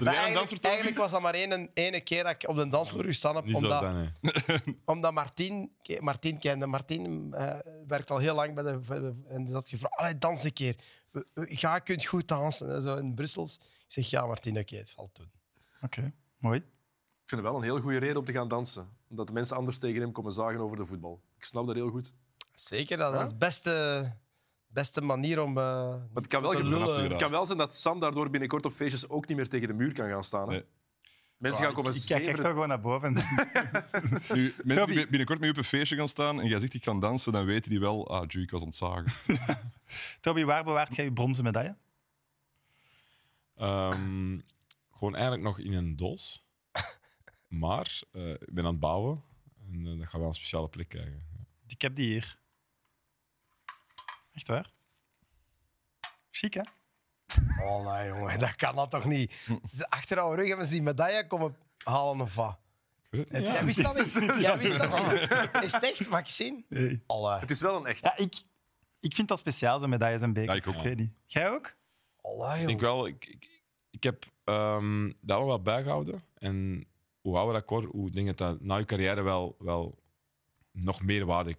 maar eigenlijk, was dat maar één, ene keer dat ik op de dansvloer gestaan heb. Niet omdat, zoals dat, nee. omdat Martin, Martin kende. Martin eh, werkt al heel lang bij de. en die had gevraagd: Allee, dans een keer. Ga, je kunt goed dansen. En zo in Brussels. Ik zeg: Ja, Martin, oké, het zal het doen. Oké, mooi. Ik vind het wel een heel goede reden om te gaan dansen. Omdat de mensen anders tegen hem komen zagen over de voetbal. Ik snap dat heel goed. Zeker, dat, dat is de beste, beste manier om. eh, Maar het kan wel, te gebeuren. lullen. het kan wel zijn dat Sam daardoor binnenkort op feestjes ook niet meer tegen de muur kan gaan staan. Hè? Nee. Mensen gaan komen Ik kijk echt gewoon naar boven. Nu, mensen die binnenkort mee op een feestje gaan staan en jij zegt ik ga dansen, dan weten die wel, ah, Ju, ik was ontzagen. Toby, waar bewaart jij je bronzen medaille? Ehm, gewoon eigenlijk nog in een doos. Maar eh, ik ben aan het bouwen. En eh, dat gaat wel een speciale plek krijgen. Ik heb die hier. Echt waar? Chic, hè? Oh, nee, jongen, dat kan dat toch niet? Achter jouw rug hebben ze die medaille komen halen of wat? Ik weet het niet. Jij wist dat niet? Jij wist dat niet? Is het echt? Zien? Nee. Het is wel een echt. Ja, ik, ik vind dat speciaal, zo'n medailles en bekers. Ja, ik ook. weet niet. Jij ook? Allee, Ik jongen. denk wel, ik, ik, ik heb ehm dat wel wat bijgehouden. En hoe ouder dat ik word, hoe ik denk dat dat na je carrière wel, wel nog meer waarde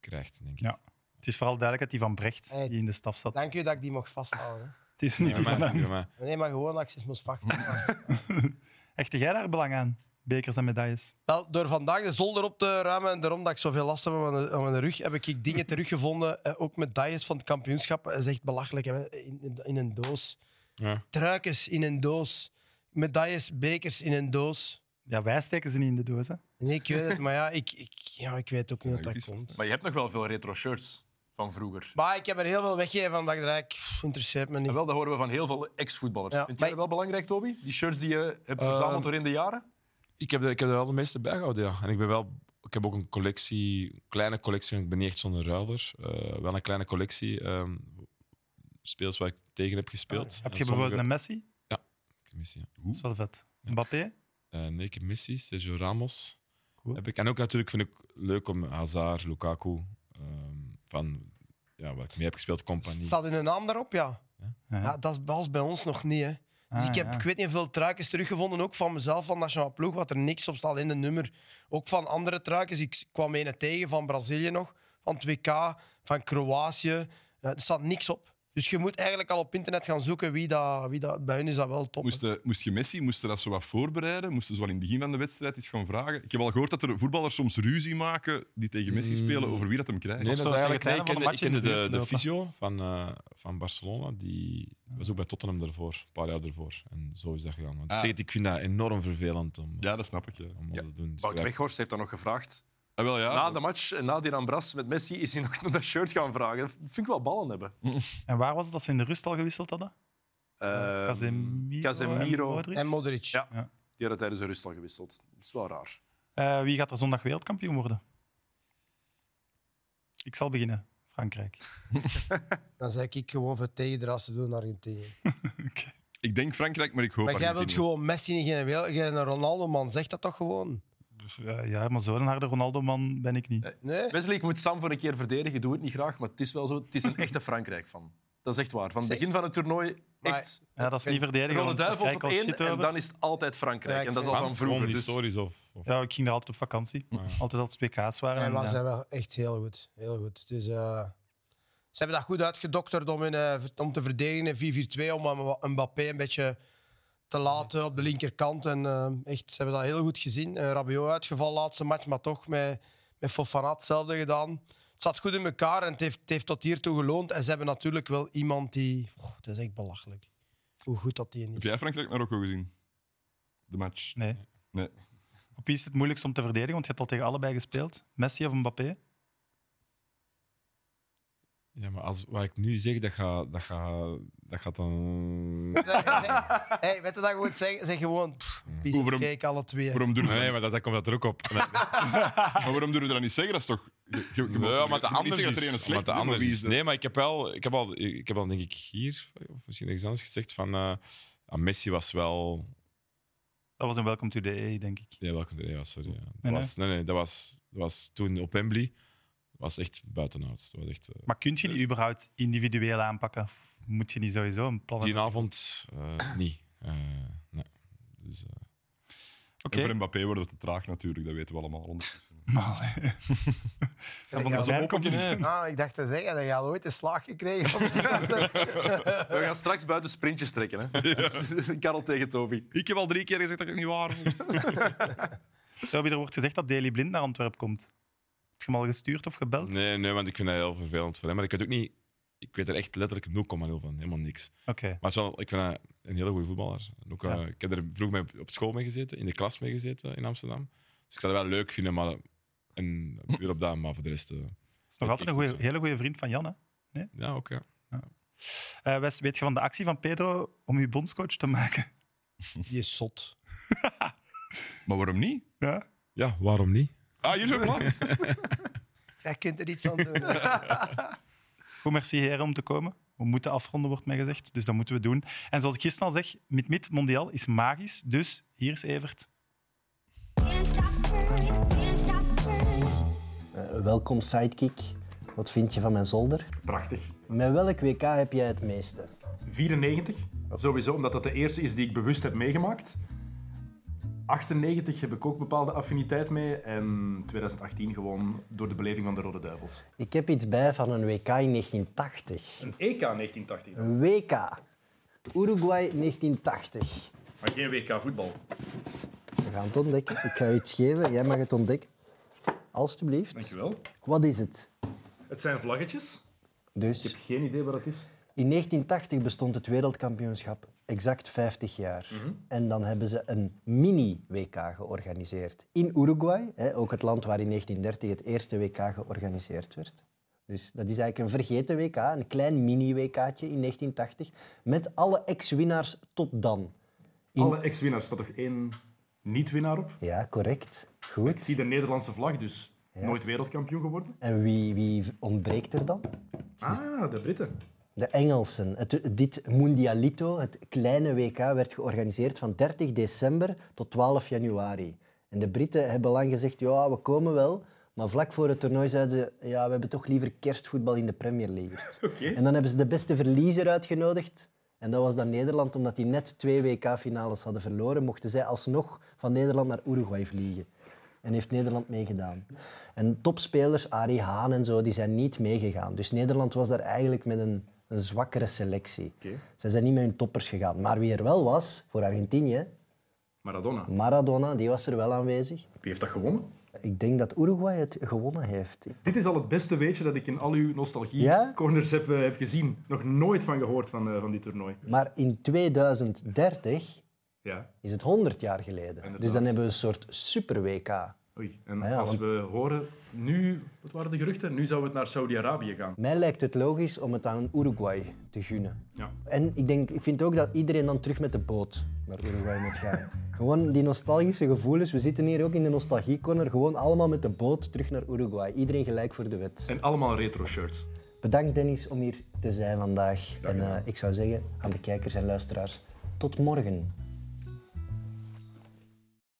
krijgt, denk ik. Ja. Het is vooral duidelijk dat die van Brecht, Hey, die in de staf zat. Dank u dat ik die mocht vasthouden. Het is niet Ja, die van hem. maar- Nee, maar gewoon moest wachten. Hechte jij daar belang aan? Bekers en medailles? Wel, door vandaag de zolder op te ruimen en daarom dat ik zoveel last heb aan mijn, aan mijn rug, heb ik dingen teruggevonden. eh, ook medailles van het kampioenschap. Dat is echt belachelijk. Hè? In, in een doos. Ja. Truikens in een doos. Medailles, bekers in een doos. Ja, wij steken ze niet in de doos. Hè? Nee, ik weet het, maar ja, ik, ik, ja, ik weet ook niet Ja, wat dat komt. Maar je hebt nog wel veel retro shirts van vroeger. Maar ik heb er heel veel weggegeven omdat ik pff, interesseert me niet. En wel, dat horen we van heel veel ex-voetballers. Ja, Vind jij dat wel belangrijk, Toby? Die shirts die je hebt verzameld door in de jaren? Ik heb, er, ik heb er wel de meeste bijgehouden, ja. En ik, ben wel, ik heb ook een collectie, een kleine collectie, want ik ben niet echt zo'n ruiler. Eh, wel een kleine collectie. ehm speels waar ik tegen heb gespeeld. Heb En je bijvoorbeeld een Messi? Ik mis, ja. Dat is wel vet. Mbappé? Eh, nee, ik heb Messi, Sergio Ramos. Cool. Heb ik. En ook natuurlijk vind ik leuk om Hazard, Lukaku, ehm, van ja, waar ik mee heb gespeeld, compagnie. Staat hun naam daarop, ja? Ja. ja dat is- was bij ons nog niet. Hè. Dus Ah, ik heb, ja. ik weet niet hoeveel truikens teruggevonden, ook van mezelf, van nationale ploeg, wat er niks op staat in de nummer. Ook van andere truikens. Ik kwam een tegen van Brazilië nog, van het WK, van Kroatië. Eh, er staat niks op. Dus je moet eigenlijk al op internet gaan zoeken wie dat... Wie dat bij hun is dat wel top. Moest, je- moest je Messi moest je dat zo wat voorbereiden? Moesten ze wel in het begin van de wedstrijd eens gaan vragen? Ik heb al gehoord dat er voetballers soms ruzie maken die tegen Messi spelen over wie dat hem krijgt. Nee, Of dat zo is eigenlijk, nee, ik kende, de ik kende de, de de buurt fysio van, eh, van Barcelona. Die was ook bij Tottenham ervoor, een paar jaar ervoor. En zo is dat gegaan. Want ik, Ah. zeg het, ik vind dat enorm vervelend om, Ja, dat snap ik. Ja. om dat te doen. Dus Weghorst heeft dat nog gevraagd. Ah, wel, ja. Na de match, en na die Ambras met Messi, is hij nog naar dat shirt gaan vragen. Dat vind ik wel ballen hebben. En waar was het dat ze in de rust al gewisseld hadden? Eh, Casemiro, Casemiro. en Modric? En Modric. Ja. Ja. Die hadden tijdens de rust al gewisseld. Dat is wel raar. Eh, wie gaat er zondag wereldkampioen worden? Ik zal beginnen. Frankrijk. Dan zeg ik gewoon voor tegendraad te doen naar Argentinië. Ik denk Frankrijk, maar ik hoop Maar jij wilt gewoon Messi niet geen, geen Ronaldo, man. Zeg dat toch gewoon? Dus, eh, ja, maar zo'n harde Ronaldo-man ben ik niet. Nee? Wesley, ik moet Sam voor een keer verdedigen. Doe het niet graag, maar het is wel zo. Het is een echte Frankrijk van. Dat is echt waar. Van het begin van het toernooi echt. Ja, dat is niet verdedigen. Rode Duivels op één en over. dan is het altijd Frankrijk. Ja, en dat is al ik van vroeger. Dus historisch of... of Ja, ik ging daar altijd op vakantie. Altijd als het WK's waren. Nee, en, maar ja. wel echt heel goed. Heel goed. Dus, eh, ze hebben dat goed uitgedokterd om, in, eh, om te verdedigen in 4-4-2, om een Mbappé een beetje te laten op de linkerkant. En, eh, echt, ze hebben dat heel goed gezien. Uh, Rabiot uitgevallen laatste match, maar toch met, met Fofana hetzelfde gedaan. Het zat goed in elkaar en het heeft, het heeft tot hiertoe geloond. En ze hebben natuurlijk wel iemand die... Oh, dat is echt belachelijk. Hoe goed dat die Heb is. jij Frankrijk-Marokko gezien? De match? Nee. Nee. Op wie is het moeilijkst om te verdedigen? Want je hebt al tegen allebei gespeeld. Messi of Mbappé? Ja, maar als, wat ik nu zeg, dat gaat, dat gaat, dat gaat dan... hey, weet je dat goed zeggen? Zeg gewoon... Pff, piece Hoe, of waarom- cake, alle twee. Waarom durf je Nee, maar dat, dat komt dat er ook op. Nee, maar waarom durf je dat niet zeggen? Dat is toch... Je, je, je mag- Ja, maar je de mag niet anders zeggen dat er een is. slecht maar de is, maar anders wie is. is de- Nee, maar ik heb wel, ik heb al, ik heb al denk ik hier, of misschien ergens anders gezegd, van eh, ja, Messi was wel... Dat was een Welcome to the A, denk ik. Nee, welke, nee, was, sorry. Ja. Dat Nee, nee. was, nee, nee, dat was, dat was toen op Wembley. Was echt buitenaards. Was echt... eh, Maar kun je die überhaupt individueel aanpakken? Of moet je niet sowieso een plan die avond eh, niet. Eh, nee. Dus, eh, Oké. En voor Mbappé wordt het te traag natuurlijk, dat weten we allemaal. Maar. Ja, van. Ah, ik dacht te zeggen dat je al ooit een slag gekregen. We gaan straks buiten sprintjes trekken. Hè? Karel tegen Toby. Ik heb al drie keer gezegd dat ik het niet waar. Toby, er wordt gezegd dat Daily Blind naar Antwerpen komt. Je hem al gestuurd of gebeld? nee, nee, want ik vind dat heel vervelend voor hem. Maar ik weet ook niet... Ik weet er echt letterlijk 0,0 van. Helemaal niks. Oké. Maar het is wel, ik vind hem een hele goede voetballer. Ook, eh, Ja. Ik heb er vroeg mee op school mee gezeten, in de klas mee gezeten in Amsterdam. Dus ik zou het wel leuk vinden, maar en puur op dat, maar voor de rest... eh, Dat is nog altijd een goeie, hele goede vriend van Jan. Hè? ja, ook ja. Eh, Wes, weet je van de actie van Pedro om je bondscoach te maken? Die is zot. Maar waarom niet? Ja? Ja, waarom niet? Ah, hier is een plan. Jij kunt er iets aan doen. Goed, merci heren om te komen. We moeten afronden, wordt mij gezegd. Dus dat moeten we doen. En zoals ik gisteren al zeg, Mid-Mid Mondial is magisch. Dus hier is Evert. Eh, welkom sidekick. Wat vind je van mijn zolder? Prachtig. Met welk WK heb jij het meeste? 94, sowieso, omdat dat de eerste is die ik bewust heb meegemaakt. 98 heb ik ook bepaalde affiniteit mee. En 2018 gewoon door de beleving van de Rode Duivels. Ik heb iets bij van een WK in 1980. Een EK 1980, Een WK. Uruguay 1980. maar geen WK voetbal. We gaan het ontdekken. Ik ga je iets geven. Jij mag het ontdekken. Alsjeblieft. Dankjewel. Wat is het? Het zijn vlaggetjes. Ik Dus heb geen idee wat het is. in 1980 bestond het wereldkampioenschap exact 50 jaar. En dan hebben ze een mini-WK georganiseerd in Uruguay. Hè, ook het land waar in 1930 het eerste WK georganiseerd werd. Dus dat is eigenlijk een vergeten WK, een klein mini-WK'tje in 1980, met alle ex-winnaars tot dan. In- Alle ex-winnaars staat toch één niet-winnaar op? Ja, correct. Ik Goed. zie de Nederlandse vlag, dus nooit wereldkampioen geworden. En wie, wie ontbreekt er dan? Ah, de Britten. De Engelsen. Het, dit Mundialito, het kleine WK, werd georganiseerd van 30 december tot 12 januari. En de Britten hebben lang gezegd, ja, we komen wel. Maar vlak voor het toernooi zeiden ze, ja, we hebben toch liever kerstvoetbal in de Premier League. Oké. En dan hebben ze de beste verliezer uitgenodigd. En dat was dan Nederland, omdat die net twee WK-finales hadden verloren, mochten zij alsnog van Nederland naar Uruguay vliegen. En heeft Nederland meegedaan. En topspelers, Arie Haan en zo, die zijn niet meegegaan. Dus Nederland was daar eigenlijk met een, een zwakkere selectie. Zij zijn niet met hun toppers gegaan. Maar wie er wel was, voor Argentinië, Maradona. Maradona, die was er wel aanwezig. Wie heeft dat gewonnen? Ik denk dat Uruguay het gewonnen heeft. Dit is al het beste weetje dat ik in al uw nostalgie Ja? corners heb, eh, heb gezien. Nog nooit van gehoord van, eh, van dit toernooi. Maar in 2030 Ja. is het 100 jaar geleden. Inderdaad. Dus dan hebben we een soort super-WK. Oei. En Ah ja, als want- we horen, nu, wat waren de geruchten? Nu zou het naar Saudi-Arabië gaan. Mij lijkt het logisch om het aan Uruguay te gunnen. Ja. En ik, denk, ik vind ook dat iedereen dan terug met de boot naar Uruguay moet gaan. Gewoon die nostalgische gevoelens. We zitten hier ook in de nostalgiecorner. Gewoon allemaal met de boot terug naar Uruguay. Iedereen gelijk voor de wet. En allemaal retro shirts. Bedankt Dennis om hier te zijn vandaag. En eh, ik zou zeggen aan de kijkers en luisteraars, tot morgen.